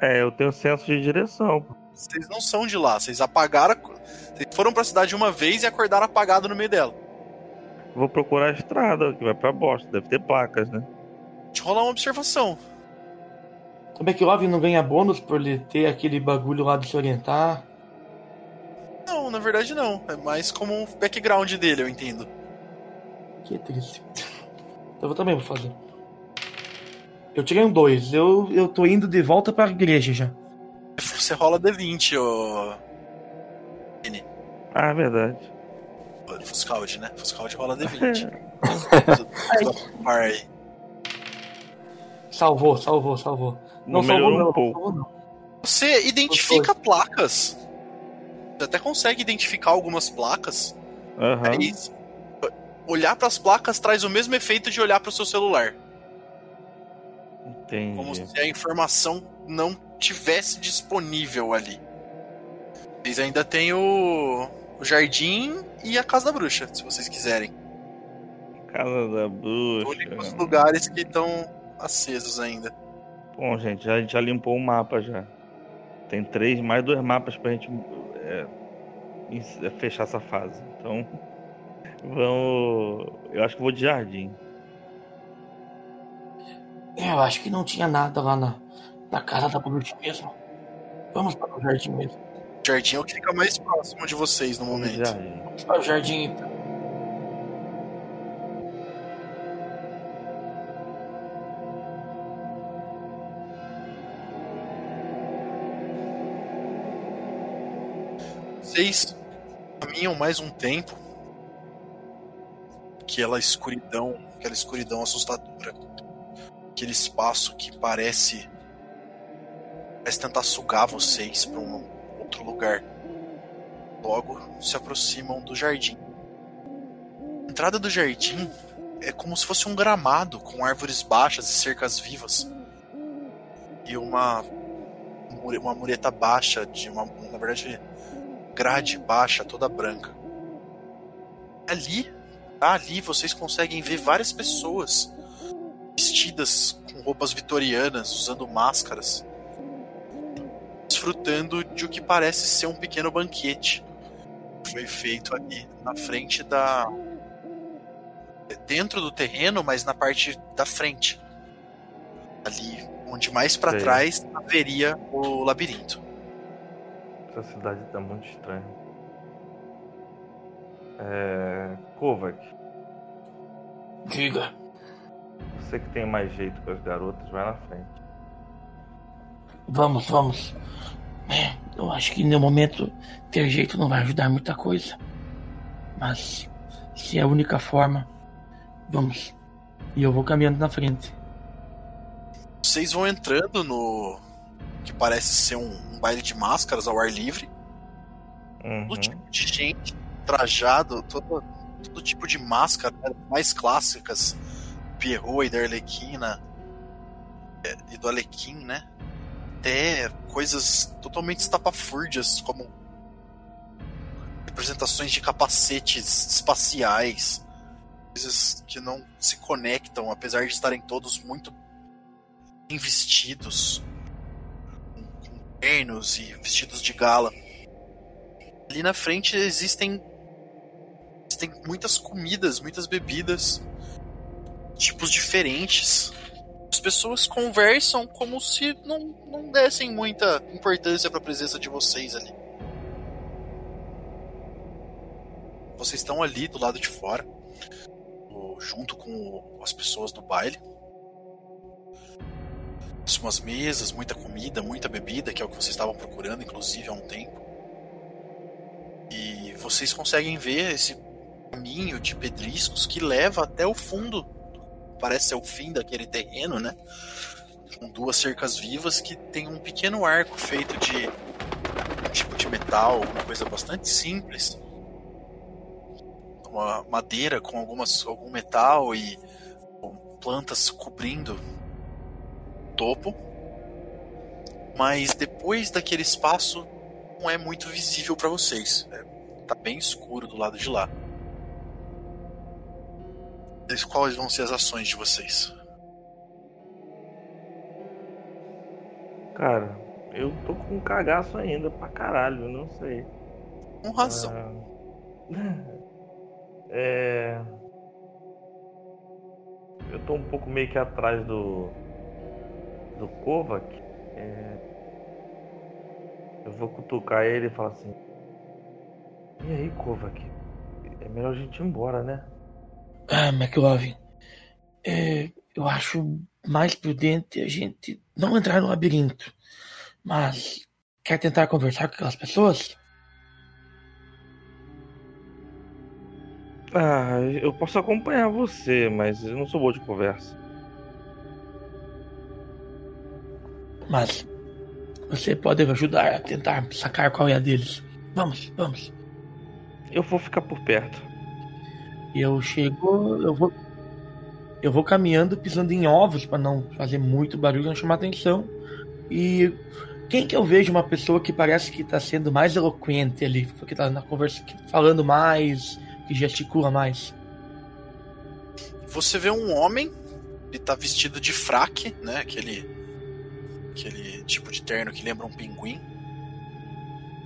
É, eu tenho senso de direção. Vocês não são de lá. Vocês apagaram. a- Vocês foram pra cidade uma vez e acordaram apagado no meio dela. Vou procurar a estrada que vai pra bosta. Deve ter placas, né? Deixa eu rolar uma observação. O McLovin não ganha bônus por ele ter aquele bagulho lá de se orientar. Não, na verdade não. É mais como um background dele, eu entendo. Que triste. Então eu também vou fazer. Eu tirei um 2. Eu, eu tô indo de volta pra igreja já. Você rola D20, ô. Ah, é verdade. Fuscaldi, né? Fuscaldi rola D20. Par aí. Salvou, salvou, salvou. Não melhorou não. um pouco. Não. Você identifica placas. Você até consegue identificar algumas placas. Aham. Mas olhar pras placas traz o mesmo efeito de olhar pro seu celular. Como Entendi. se a informação não tivesse disponível ali. Vocês ainda tem o, o jardim e a casa da bruxa, se vocês quiserem. Casa da Únicos bruxa. lugares que estão acesos ainda. Bom, gente, já- a gente já limpou o mapa já. Tem três, mais dois mapas pra gente é, é, fechar essa fase. Então, vamos. Eu acho que vou de jardim. É, Eu acho que não tinha nada lá na, na casa da bruxa mesmo. Vamos para o jardim mesmo. O jardim é o que fica mais próximo de vocês no momento. Vamos para o jardim então. Vocês caminham mais um tempo. Aquela escuridão, aquela escuridão assustadora. Aquele espaço que parece parece tentar sugar vocês para um outro lugar. Logo se aproximam do jardim. A entrada do jardim é como se fosse um gramado com árvores baixas e cercas vivas. E uma uma mureta baixa de uma, na verdade, grade baixa, toda branca. Ali, ali vocês conseguem ver várias pessoas vestidas com roupas vitorianas, usando máscaras, desfrutando de o que parece ser um pequeno banquete. Foi feito ali na frente da. dentro do terreno, mas na parte da frente. Ali, onde mais para trás haveria o labirinto. Essa cidade tá muito estranha. É. Kovac, Diga. você que tem mais jeito com as garotas, vai na frente. Vamos, vamos. É, eu acho que no momento ter jeito não vai ajudar muita coisa. Mas se é a única forma, vamos. E eu vou caminhando na frente. Vocês vão entrando no que parece ser um, um baile de máscaras ao ar livre. Uhum. Todo tipo de gente trajado, todo, todo tipo de máscara né, mais clássicas, Pierrot e da Arlequina é, e do Alequim, né? Até coisas totalmente estapafúrdias, como representações de capacetes espaciais, coisas que não se conectam, apesar de estarem todos muito bem vestidos, com, com ternos e vestidos de gala. Ali na frente existem existem muitas comidas, muitas bebidas, tipos diferentes. As pessoas conversam como se não, não dessem muita importância para a presença de vocês ali. Vocês estão ali do lado de fora, junto com as pessoas do baile. Umas mesas, muita comida, muita bebida, que é o que vocês estavam procurando, inclusive há um tempo. E vocês conseguem ver esse caminho de pedriscos que leva até o fundo. Parece ser o fim daquele terreno, né? Com duas cercas vivas que tem um pequeno arco feito de um tipo de metal, uma coisa bastante simples. Uma madeira com algumas, algum metal e plantas cobrindo topo. Mas depois daquele espaço não é muito visível para vocês. É, tá bem escuro do lado de lá. Quais vão ser as ações de vocês? Cara, eu tô com um cagaço ainda pra caralho, não sei. Com razão. Ah, É. Eu tô um pouco meio que atrás do. Do Kovac. É, Eu vou cutucar ele e falar assim. E aí, Kovac? É melhor a gente ir embora, né? Ah, McLovin, é, eu acho mais prudente a gente não entrar no labirinto. Mas quer tentar conversar com aquelas pessoas? Ah, eu posso acompanhar você, mas eu não sou bom de conversa. Mas você pode ajudar a tentar sacar qual é a deles. Vamos, vamos. Eu vou ficar por perto. E eu chego, eu vou eu vou caminhando pisando em ovos para não fazer muito barulho, não chamar atenção. E quem que eu vejo uma pessoa que parece que tá sendo mais eloquente ali, que tá na conversa, falando mais, que gesticula mais? Você vê um homem, ele tá vestido de fraque, né? Aquele, aquele tipo de terno que lembra um pinguim.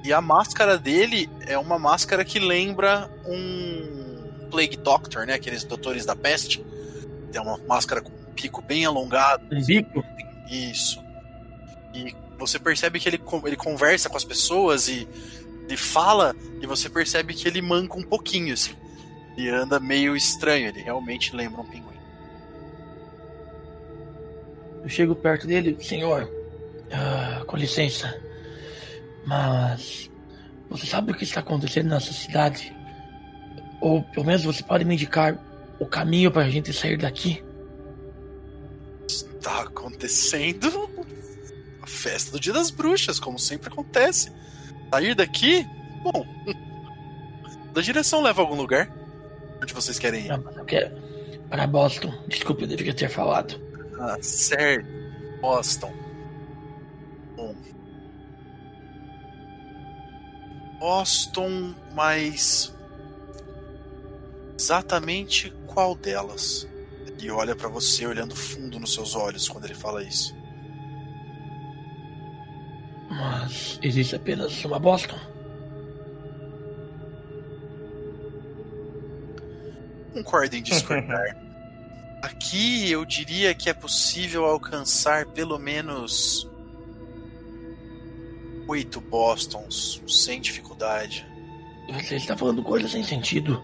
E a máscara dele é uma máscara que lembra um Plague Doctor, né? Aqueles doutores da peste. Tem uma máscara com um pico bem alongado. Um bico? Isso. E você percebe que ele, ele conversa com as pessoas e ele fala, e você percebe que ele manca um pouquinho, assim. E anda meio estranho, ele realmente lembra um pinguim. Eu chego perto dele, senhor, ah, com licença, mas você sabe o que está acontecendo nessa cidade? Ou pelo menos você pode me indicar o caminho para a gente sair daqui? Está acontecendo a festa do Dia das Bruxas, como sempre acontece. Sair daqui? Bom. Da direção leva a algum lugar? Onde vocês querem ir? Não, eu quero para Boston. Desculpe, eu deveria ter falado. Ah, certo. Boston. Boston, mas exatamente qual delas? Ele olha pra você olhando fundo nos seus olhos quando ele fala isso. Mas existe apenas uma Boston. Concordo em discordar. Aqui eu diria que é possível alcançar pelo menos oito Bostons sem dificuldade. Você está falando coisas sem sentido.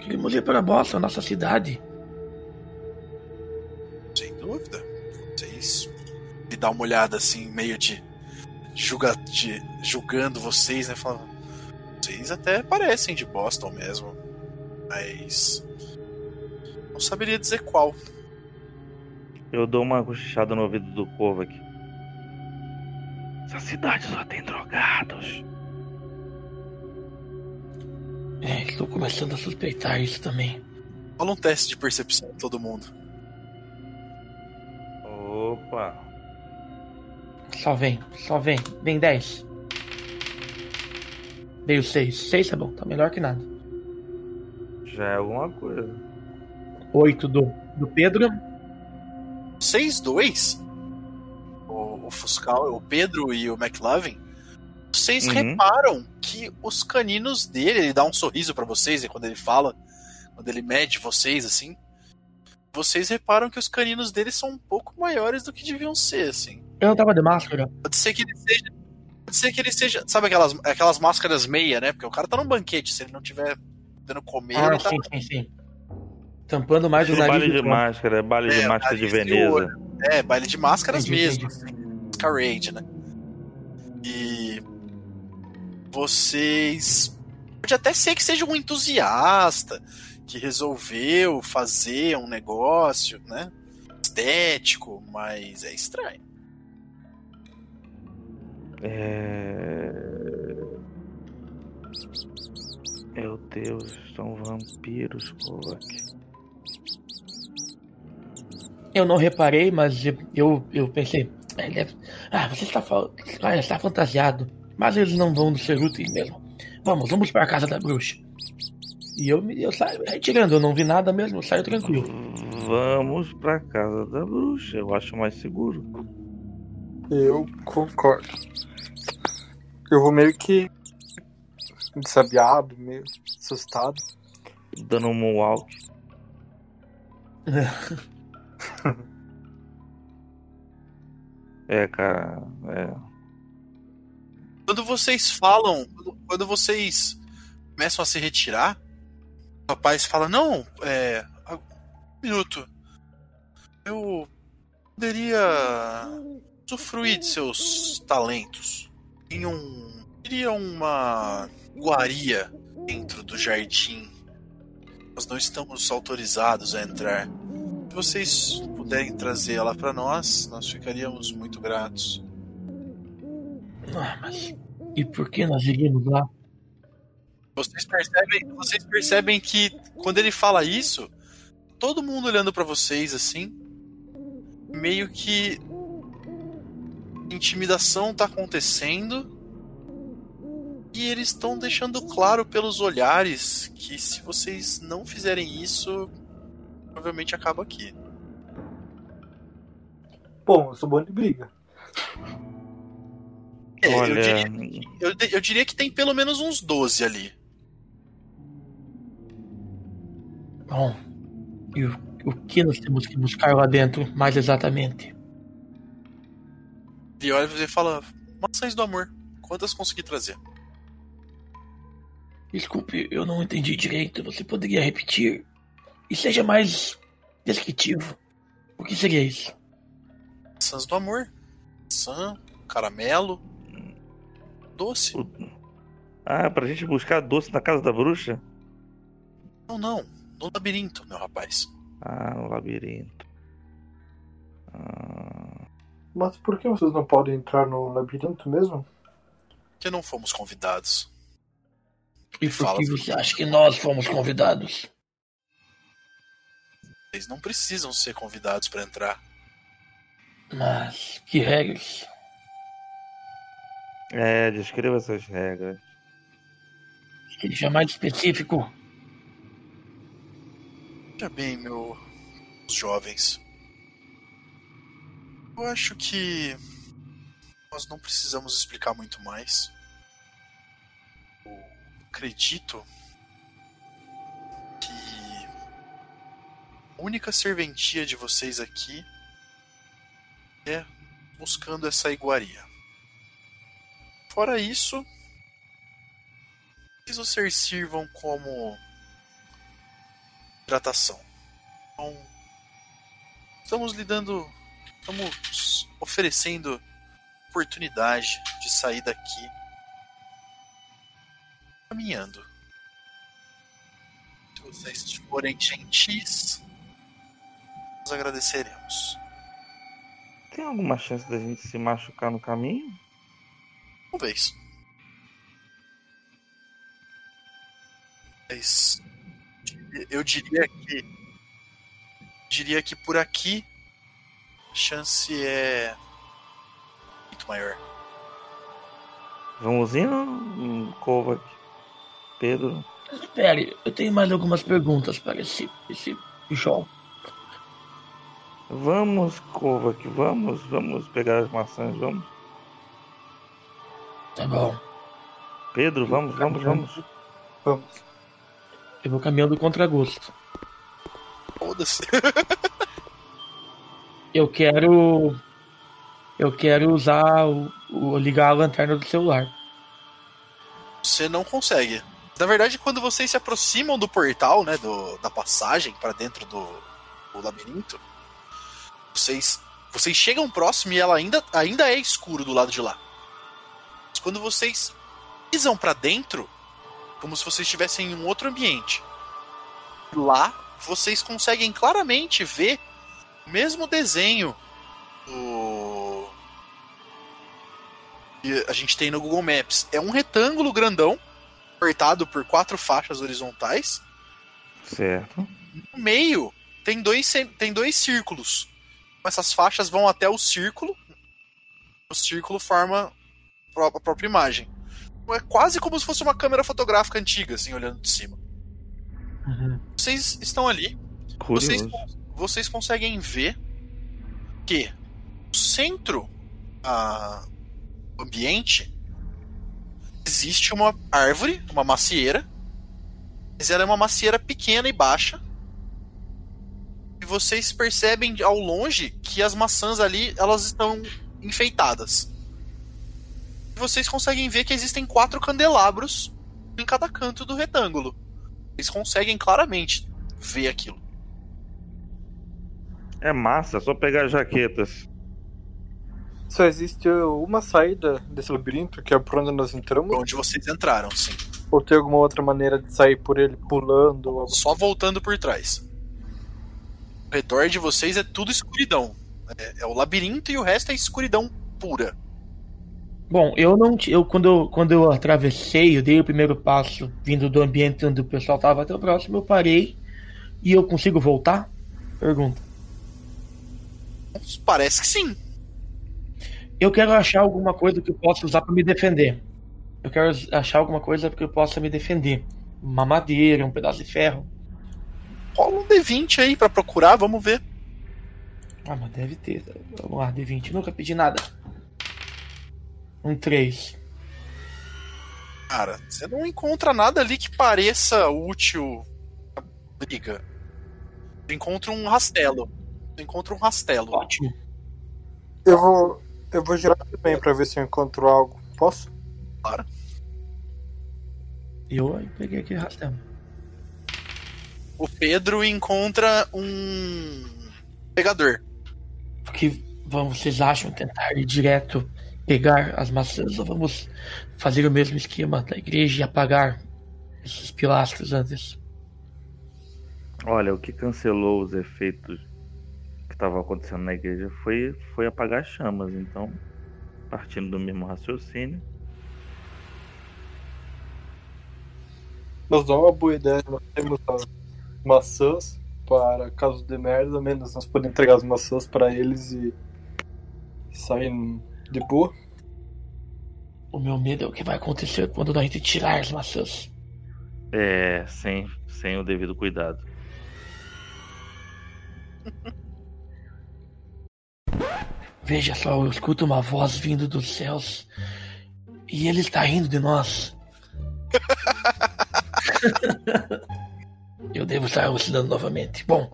Queremos ir para Boston, nossa cidade. Sem dúvida. Vocês me dá uma olhada assim, meio de, julga, de julgando vocês, né? Falando, vocês até parecem de Boston mesmo, mas não saberia dizer qual. Eu dou uma cochichada no ouvido do Kovac. Essa cidade só tem drogados. É, estou começando a suspeitar isso também. Rola um teste de percepção todo mundo. Opa. Só vem, só vem. Vem 10. Veio 6. 6 tá bom, tá melhor que nada. Já é alguma coisa. 8 do, do Pedro. 6-2? O, o Fuscal, o Pedro e o McLovin. Vocês Uhum. reparam que os caninos dele, ele dá um sorriso pra vocês e quando ele fala, quando ele mede vocês assim, vocês reparam que os caninos dele são um pouco maiores do que deviam ser, assim. Eu não tava de máscara. Pode ser que ele seja. Pode ser que ele seja. Sabe aquelas, aquelas máscaras meia, né? Porque o cara tá num banquete, se ele não tiver podendo comer, Ah, ele tá. sim, sim, sim. Tampando mais o nariz. baile de máscara, baile É, de máscara de Veneza. É, baile de máscaras Entendi, mesmo. entendi. Masquerade, né? E vocês pode até ser que seja um entusiasta que resolveu fazer um negócio, né? Estético, mas é estranho. É... Meu Deus, são vampiros, Kovac. Eu não reparei, mas eu, eu, eu pensei. "Ah, ele deve- Ah, você está, fal- ah, está fantasiado. Mas eles não vão ser úteis mesmo. Vamos, vamos para a casa da bruxa. E eu, eu saio retirando, eu não vi nada mesmo, eu saio tranquilo. Vamos pra casa da bruxa, eu acho mais seguro. Eu concordo. Eu vou meio que desabiado, meio assustado. Dando um moonwalk. É, cara, é. Quando vocês falam, quando- vocês começam a se retirar, o rapaz fala: Não, é. Um minuto. Eu poderia usufruir de seus talentos. Em um. Teria uma iguaria dentro do jardim. Nós não estamos autorizados a entrar. Se vocês puderem trazer ela para nós, nós ficaríamos muito gratos. Ah, mas. E por que nós iríamos lá? Vocês percebem, vocês percebem que quando ele fala isso, todo mundo olhando pra vocês assim, meio que intimidação tá acontecendo e eles estão deixando claro pelos olhares que se vocês não fizerem isso, provavelmente acaba aqui. Bom, eu sou bom de briga. É, eu, Olha, diria, eu, eu diria que tem pelo menos uns 12 ali. Bom, e o, o que nós temos que buscar lá dentro, mais exatamente? Ele olha você e fala: Maçãs do amor, quantas consegui trazer? Desculpe, eu não entendi direito. Você poderia repetir? E seja mais descritivo. O que seria isso? Maçãs do amor. Maçã, caramelo, doce. Ah, pra gente buscar doce na casa da bruxa? Não, não. No labirinto, meu rapaz. Ah, no labirinto. Ah, Mas por que vocês não podem entrar no labirinto mesmo? Que não fomos convidados. E por que você acha que nós fomos convidados? Vocês não precisam ser convidados pra entrar. Mas que regras? é, descreva essas regras. Seja mais específico. Veja bem, meus jovens. Eu acho que nós não precisamos explicar muito mais. Eu acredito única serventia de vocês aqui é buscando essa iguaria. Fora isso, vocês sirvam como hidratação. Então, estamos lidando, estamos oferecendo oportunidade de sair daqui caminhando. Se vocês forem gentis, nós agradeceremos. Tem alguma chance da gente se machucar no caminho? Talvez. Mas eu diria que diria que por aqui a chance é muito maior. Vamos indo, hum, Kovac? Pedro? Espere, eu tenho mais algumas perguntas para esse, esse jogo. Vamos, Kovac, vamos, vamos pegar as maçãs, vamos. Tá bom. Pedro, vamos, vamos, vamos. Vamos. Eu vou caminhando contra gosto. Foda-se. Eu quero. Eu quero usar o, o- ligar a lanterna do celular. Você não consegue. Na verdade, quando vocês se aproximam do portal, né, do, da passagem para dentro do, do labirinto, vocês vocês chegam próximo e ela ainda, ainda é escuro do lado de lá. Mas quando vocês pisam para dentro, como se vocês estivessem em um outro ambiente. Lá, vocês conseguem claramente ver o mesmo desenho do que a gente tem no Google Maps. É um retângulo grandão, cortado por quatro faixas horizontais. Certo. No meio tem dois, tem dois círculos. Essas faixas vão até o círculo. O círculo forma a própria imagem. É quase como se fosse uma câmera fotográfica antiga, assim, olhando de cima. Vocês estão ali, vocês, vocês conseguem ver que no centro do ambiente existe uma árvore, uma macieira, mas ela é uma macieira pequena e baixa. Vocês percebem ao longe que as maçãs ali elas estão enfeitadas. E vocês conseguem ver que existem quatro candelabros em cada canto do retângulo. Vocês conseguem claramente ver aquilo. É massa, é só pegar as jaquetas. Só existe uma saída desse labirinto, que é por onde nós entramos, Onde vocês entraram, sim. ou tem alguma outra maneira de sair por ele pulando ou algo Só voltando por trás. Redor de vocês é tudo escuridão. É, é o labirinto e o resto é escuridão pura. Bom, eu não. Eu, quando, eu, quando eu atravessei, eu dei o primeiro passo vindo do ambiente onde o pessoal estava até o próximo, eu parei e eu consigo voltar? Pergunta. Parece que sim. Eu quero achar alguma coisa que eu possa usar para me defender. Eu quero achar alguma coisa que eu possa me defender. Uma madeira, um pedaço de ferro. Rola um D20 aí pra procurar, vamos ver. Ah, mas deve ter. Vamos lá, D20. Nunca pedi nada. Um 3. Cara, você não encontra nada ali que pareça útil a briga. Você encontra um rastelo. Você encontra um rastelo. Ótimo. Eu vou, eu vou girar também pra ver se eu encontro algo. Posso? Eu aí peguei aquele rastelo. O Pedro encontra um pegador. Porque vamos, vocês acham tentar ir direto pegar as maçãs ou vamos fazer o mesmo esquema da igreja e apagar esses pilastros antes? Olha, o que cancelou os efeitos que estavam acontecendo na igreja foi, foi apagar as chamas. Então, partindo do mesmo raciocínio, Nós dá uma boa ideia. Nós temos maçãs para caso de merda, menos nós podemos entregar as maçãs para eles e sair de boa. O meu medo é o que vai acontecer quando a gente tirar as maçãs. É, sem, sem o devido cuidado. Veja só, eu escuto uma voz vindo dos céus e ele está rindo de nós. eu devo estar alucinando novamente. Bom,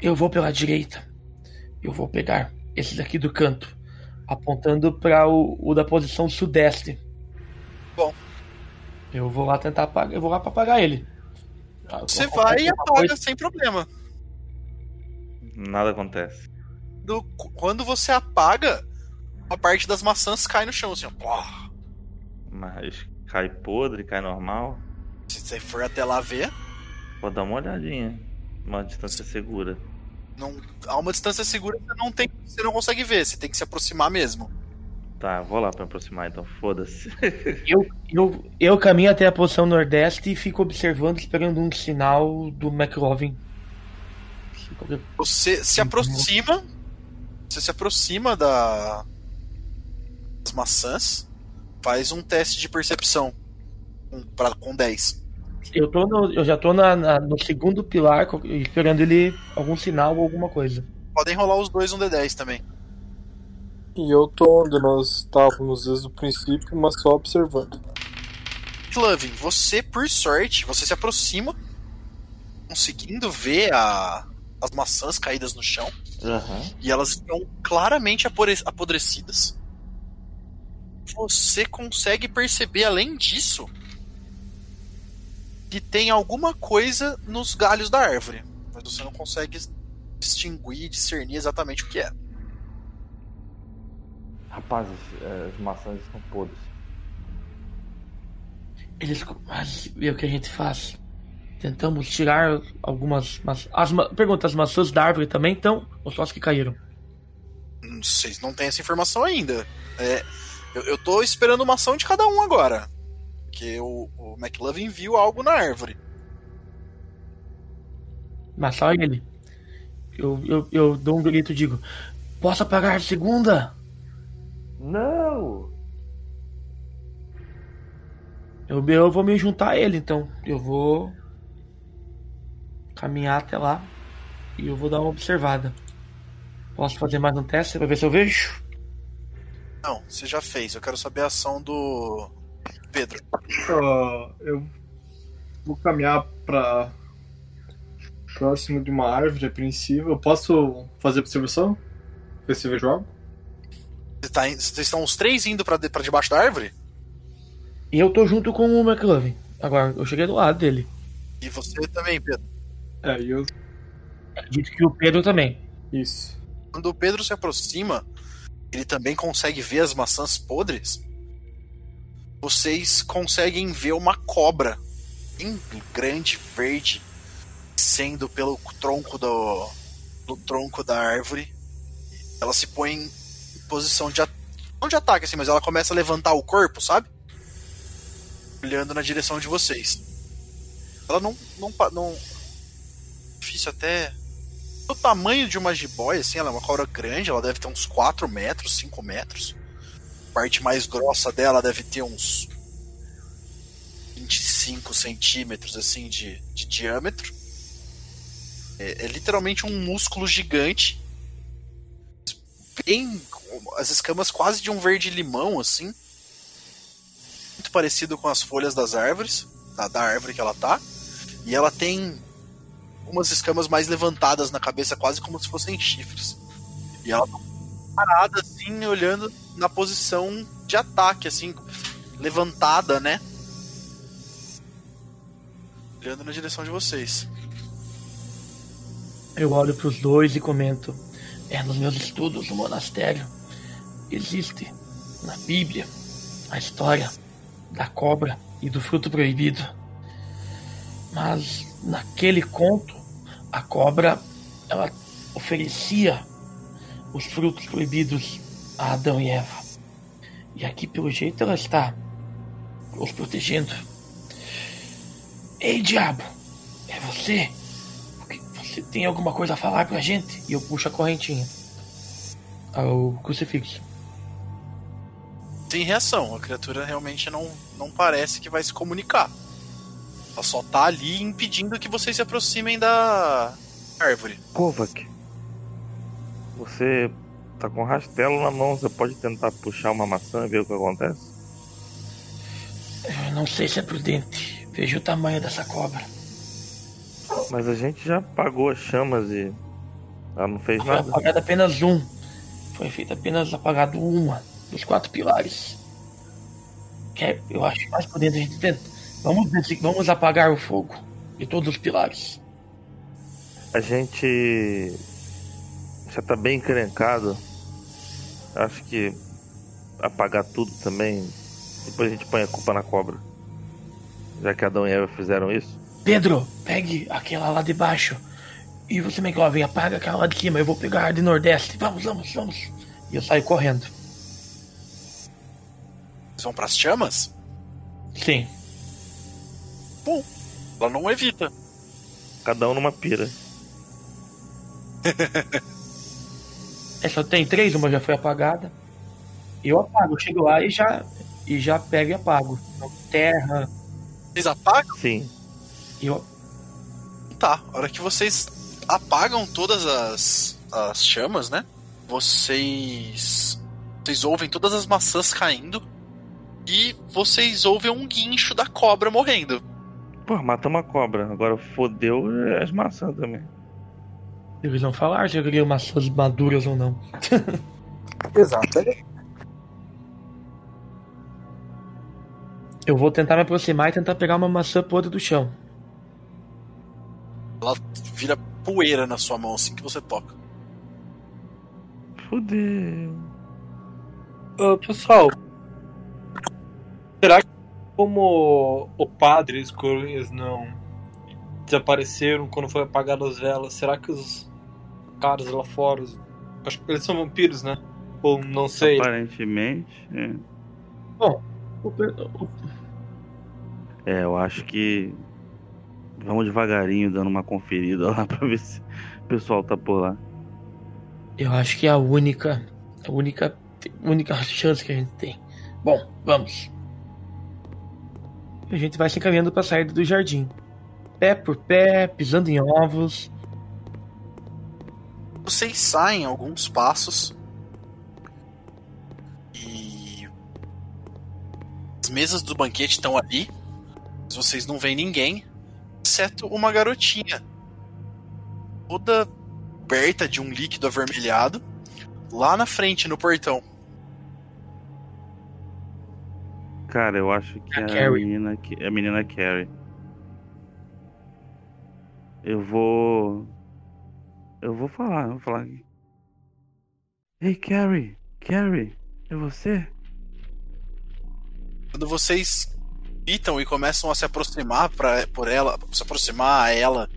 eu vou pela direita. Eu vou pegar esse daqui do canto, apontando para o, o da posição sudeste. Bom. Eu vou lá tentar apagar. Eu vou lá para apagar ele. Ah, Você vai e apaga coisa. sem problema. Nada acontece. Do- quando você apaga, uma parte das maçãs cai no chão, assim, ó. Pô. Mas cai podre, cai normal. Se você for até lá ver, Vou dar uma olhadinha. Uma distância segura. não, a uma distância segura você não tem, você não consegue ver, você tem que se aproximar mesmo. Tá, vou lá pra aproximar então, foda-se. Eu, eu, eu caminho até a posição nordeste e fico observando, esperando um sinal do McLovin. Você se Uhum. aproxima, você se aproxima da das maçãs, faz um teste de percepção com, pra, com 10. Eu, tô no- eu já tô na- na- no segundo pilar, esperando ele algum sinal ou alguma coisa. Podem rolar os dois um D10 também. E eu tô onde nós estávamos desde o princípio, mas só observando. Clovin, você, por sorte, você se aproxima, conseguindo ver a- as maçãs caídas no chão, Aham. e elas estão claramente apodrecidas. Você consegue perceber, além disso, que tem alguma coisa nos galhos da árvore, mas você não consegue distinguir, discernir exatamente o que é. Rapazes, é, as maçãs estão podres. Eles. Mas e o que a gente faz? Tentamos tirar algumas. Mas, as, ma- pergunta, as maçãs da árvore também estão? Ou só as que caíram? Hum, Vocês não têm essa informação ainda. É, eu, eu tô esperando uma ação de cada um agora. Porque o, o McLovin viu algo na árvore. Mas só ele. Eu, eu, eu dou um grito e digo: Posso apagar a segunda? Não! Eu, eu vou me juntar a ele, então. Eu vou caminhar até lá e eu vou dar uma observada. Posso fazer mais um teste pra ver se eu vejo? Não, você já fez. Eu quero saber a ação do Pedro. Ah, eu vou caminhar pra próximo de uma árvore apreensiva. Eu posso fazer observação? Ver se vejo algo? Você tá Vocês estão os três indo pra debaixo da árvore? E eu tô junto com o McLovin. Agora, eu cheguei do lado dele. E você também, Pedro. É, e eu. Acredito que o Pedro também. Isso. Quando o Pedro se aproxima, ele também consegue ver as maçãs podres. Vocês conseguem ver uma cobra bem grande, verde, sendo pelo tronco do, do tronco da árvore. Ela se põe em posição de, não de ataque, assim, mas ela começa a levantar o corpo, sabe? Olhando na direção de vocês. Ela não. não, não difícil até o tamanho de uma jiboia, assim, ela é uma cobra grande, ela deve ter uns 4 metros, 5 metros. Parte mais grossa dela deve ter uns 25 centímetros, assim, de, de diâmetro. É, é literalmente um músculo gigante. Bem. As escamas quase de um verde-limão, assim. Muito parecido com as folhas das árvores, da, da árvore que ela tá. E ela tem umas escamas mais levantadas na cabeça, quase como se fossem chifres. E ela parada assim, olhando na posição de ataque, assim, levantada, né? Olhando na direção de vocês. Eu olho pros dois e comento. É, nos meus estudos no monastério, existe na Bíblia a história da cobra e do fruto proibido. Mas naquele conto, a cobra ela oferecia os frutos proibidos a Adão e Eva. E aqui, pelo jeito, ela está os protegendo. Ei, diabo! É você? Você tem alguma coisa a falar pra gente? E eu puxo a correntinha. Ao crucifixo. Tem reação, a criatura realmente não, não parece que vai se comunicar. Ela só tá ali impedindo que vocês se aproximem da árvore. Kovac, você tá com rastelo na mão, você pode tentar puxar uma maçã e ver o que acontece? Eu não sei se é prudente. Veja o tamanho dessa cobra. Mas a gente já apagou as chamas e ela não fez Foi nada. apagado apenas um. Foi feito apenas apagado uma dos quatro pilares. Que é, eu acho mais prudente a gente tenta. Vamos, ver se- vamos apagar o fogo de todos os pilares. A gente já tá bem encrencado. Acho que apagar tudo também. Depois a gente põe a culpa na cobra. Já que Adão e Eva fizeram isso. Pedro, pegue aquela lá de baixo. E você, McLovin, apaga aquela lá de cima. Eu vou pegar a de Nordeste. Vamos, vamos, vamos. E eu saio correndo. Vocês vão pras chamas? Sim. Bom, ela não evita. Cada um numa pira. É, só tem três, uma já foi apagada. Eu apago, eu chego lá e já, e já pego e apago. Então, Terra, Vocês apagam? Sim. e eu. Tá. A hora que vocês apagam todas as, as chamas, né? Vocês. Vocês ouvem todas as maçãs caindo. E vocês ouvem um guincho da cobra morrendo. Pô, matamos a cobra. Agora fodeu as maçãs também. Eles não falaram se eu queria maçãs maduras ou não. Exato. Eu vou tentar me aproximar e tentar pegar uma maçã podre do chão. Ela vira poeira na sua mão assim que você toca. Fodeu. Ô, pessoal, será que como o padre e os coroinhas não desapareceram quando foi apagado as velas, será que os caras lá fora, acho que eles são vampiros, né? Ou não sei. Aparentemente. É. O per- o- É, eu acho que. Vamos devagarinho dando uma conferida lá pra ver se o pessoal tá por lá. Eu acho que é a única. A única. única chance que a gente tem. Bom, vamos. A gente vai se encaminhando pra saída do jardim. Pé por pé, pisando em ovos. Vocês saem alguns passos. E. As mesas do banquete estão ali. Mas vocês não veem ninguém. Exceto uma garotinha. Toda coberta de um líquido avermelhado. Lá na frente, no portão. Cara, eu acho que A é a menina, que- é a menina Carrie. Eu vou. Eu vou falar, eu vou falar. Ei, Carrie! Carrie! É você? Quando vocês gritam e começam a se aproximar pra, por ela, se aproximar a ela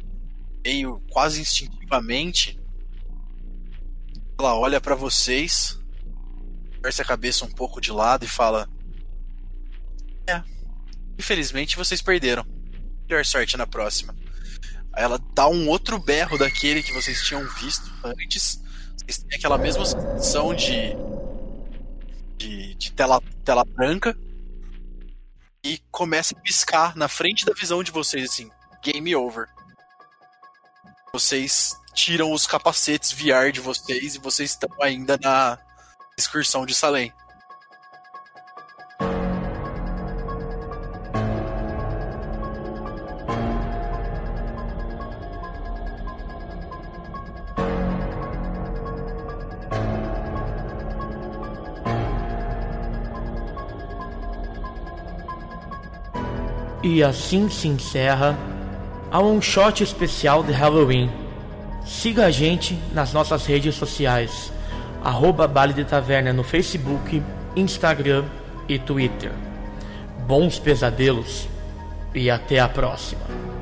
meio quase instintivamente, ela olha pra vocês, torce a cabeça um pouco de lado e fala: É, infelizmente vocês perderam. Melhor sorte na próxima. Aí ela dá um outro berro daquele que vocês tinham visto antes. Vocês têm aquela mesma sensação de, de, de tela, tela branca e começa a piscar na frente da visão de vocês, assim, game over. Vocês tiram os capacetes VR de vocês e vocês estão ainda na excursão de Salem. E assim se encerra a um shot especial de Halloween. Siga a gente nas nossas redes sociais, arroba Baile de Taverna no Facebook, Instagram e Twitter. Bons pesadelos e até a próxima.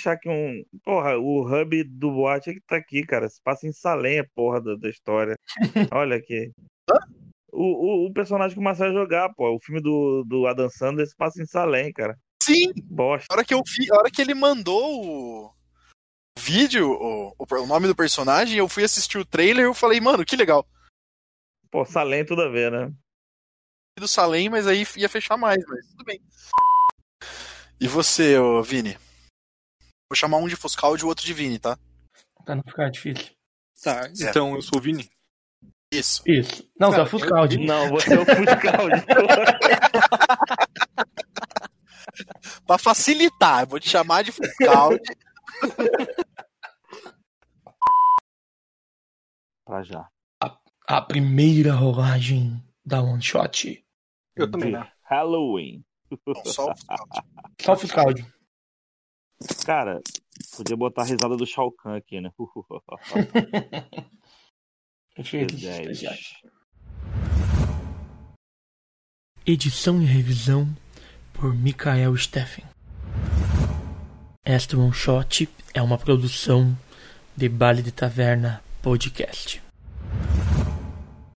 Deixar aqui um. Porra, o hub do boate é que tá aqui, cara. Se passa em Salem, a porra da, da história. Olha aqui. O o, o, personagem que o Marcelo jogar, pô. O filme do, do Adam Sandler se passa em Salem, cara. Sim! Bosta. A hora que eu vi, a hora que ele mandou o vídeo, o, o, o nome do personagem, eu fui assistir o trailer e eu falei, mano, que legal. Pô, Salem tudo a ver, né? Do Salem, mas aí ia fechar mais, mas tudo bem. E você, ô, Vini? Vou chamar um de Foscaldi e o outro de Vini, tá? Pra não ficar difícil. Tá, então eu sou o Vini. Isso. Isso. Não, Cara, tá Fuscaldi. Não, você é o Fuscaldi. Pra facilitar, eu vou te chamar de Foscaldi. pra já. A primeira rolagem da One Shot. Eu também, né? Halloween. Não, só o Foscaldi. Só o Fuscaldi. Cara, podia botar a risada do Shao Kahn aqui, né? Edição e revisão por Mikael Steffen. Esta One Shot é uma produção de Baile de Taverna Podcast.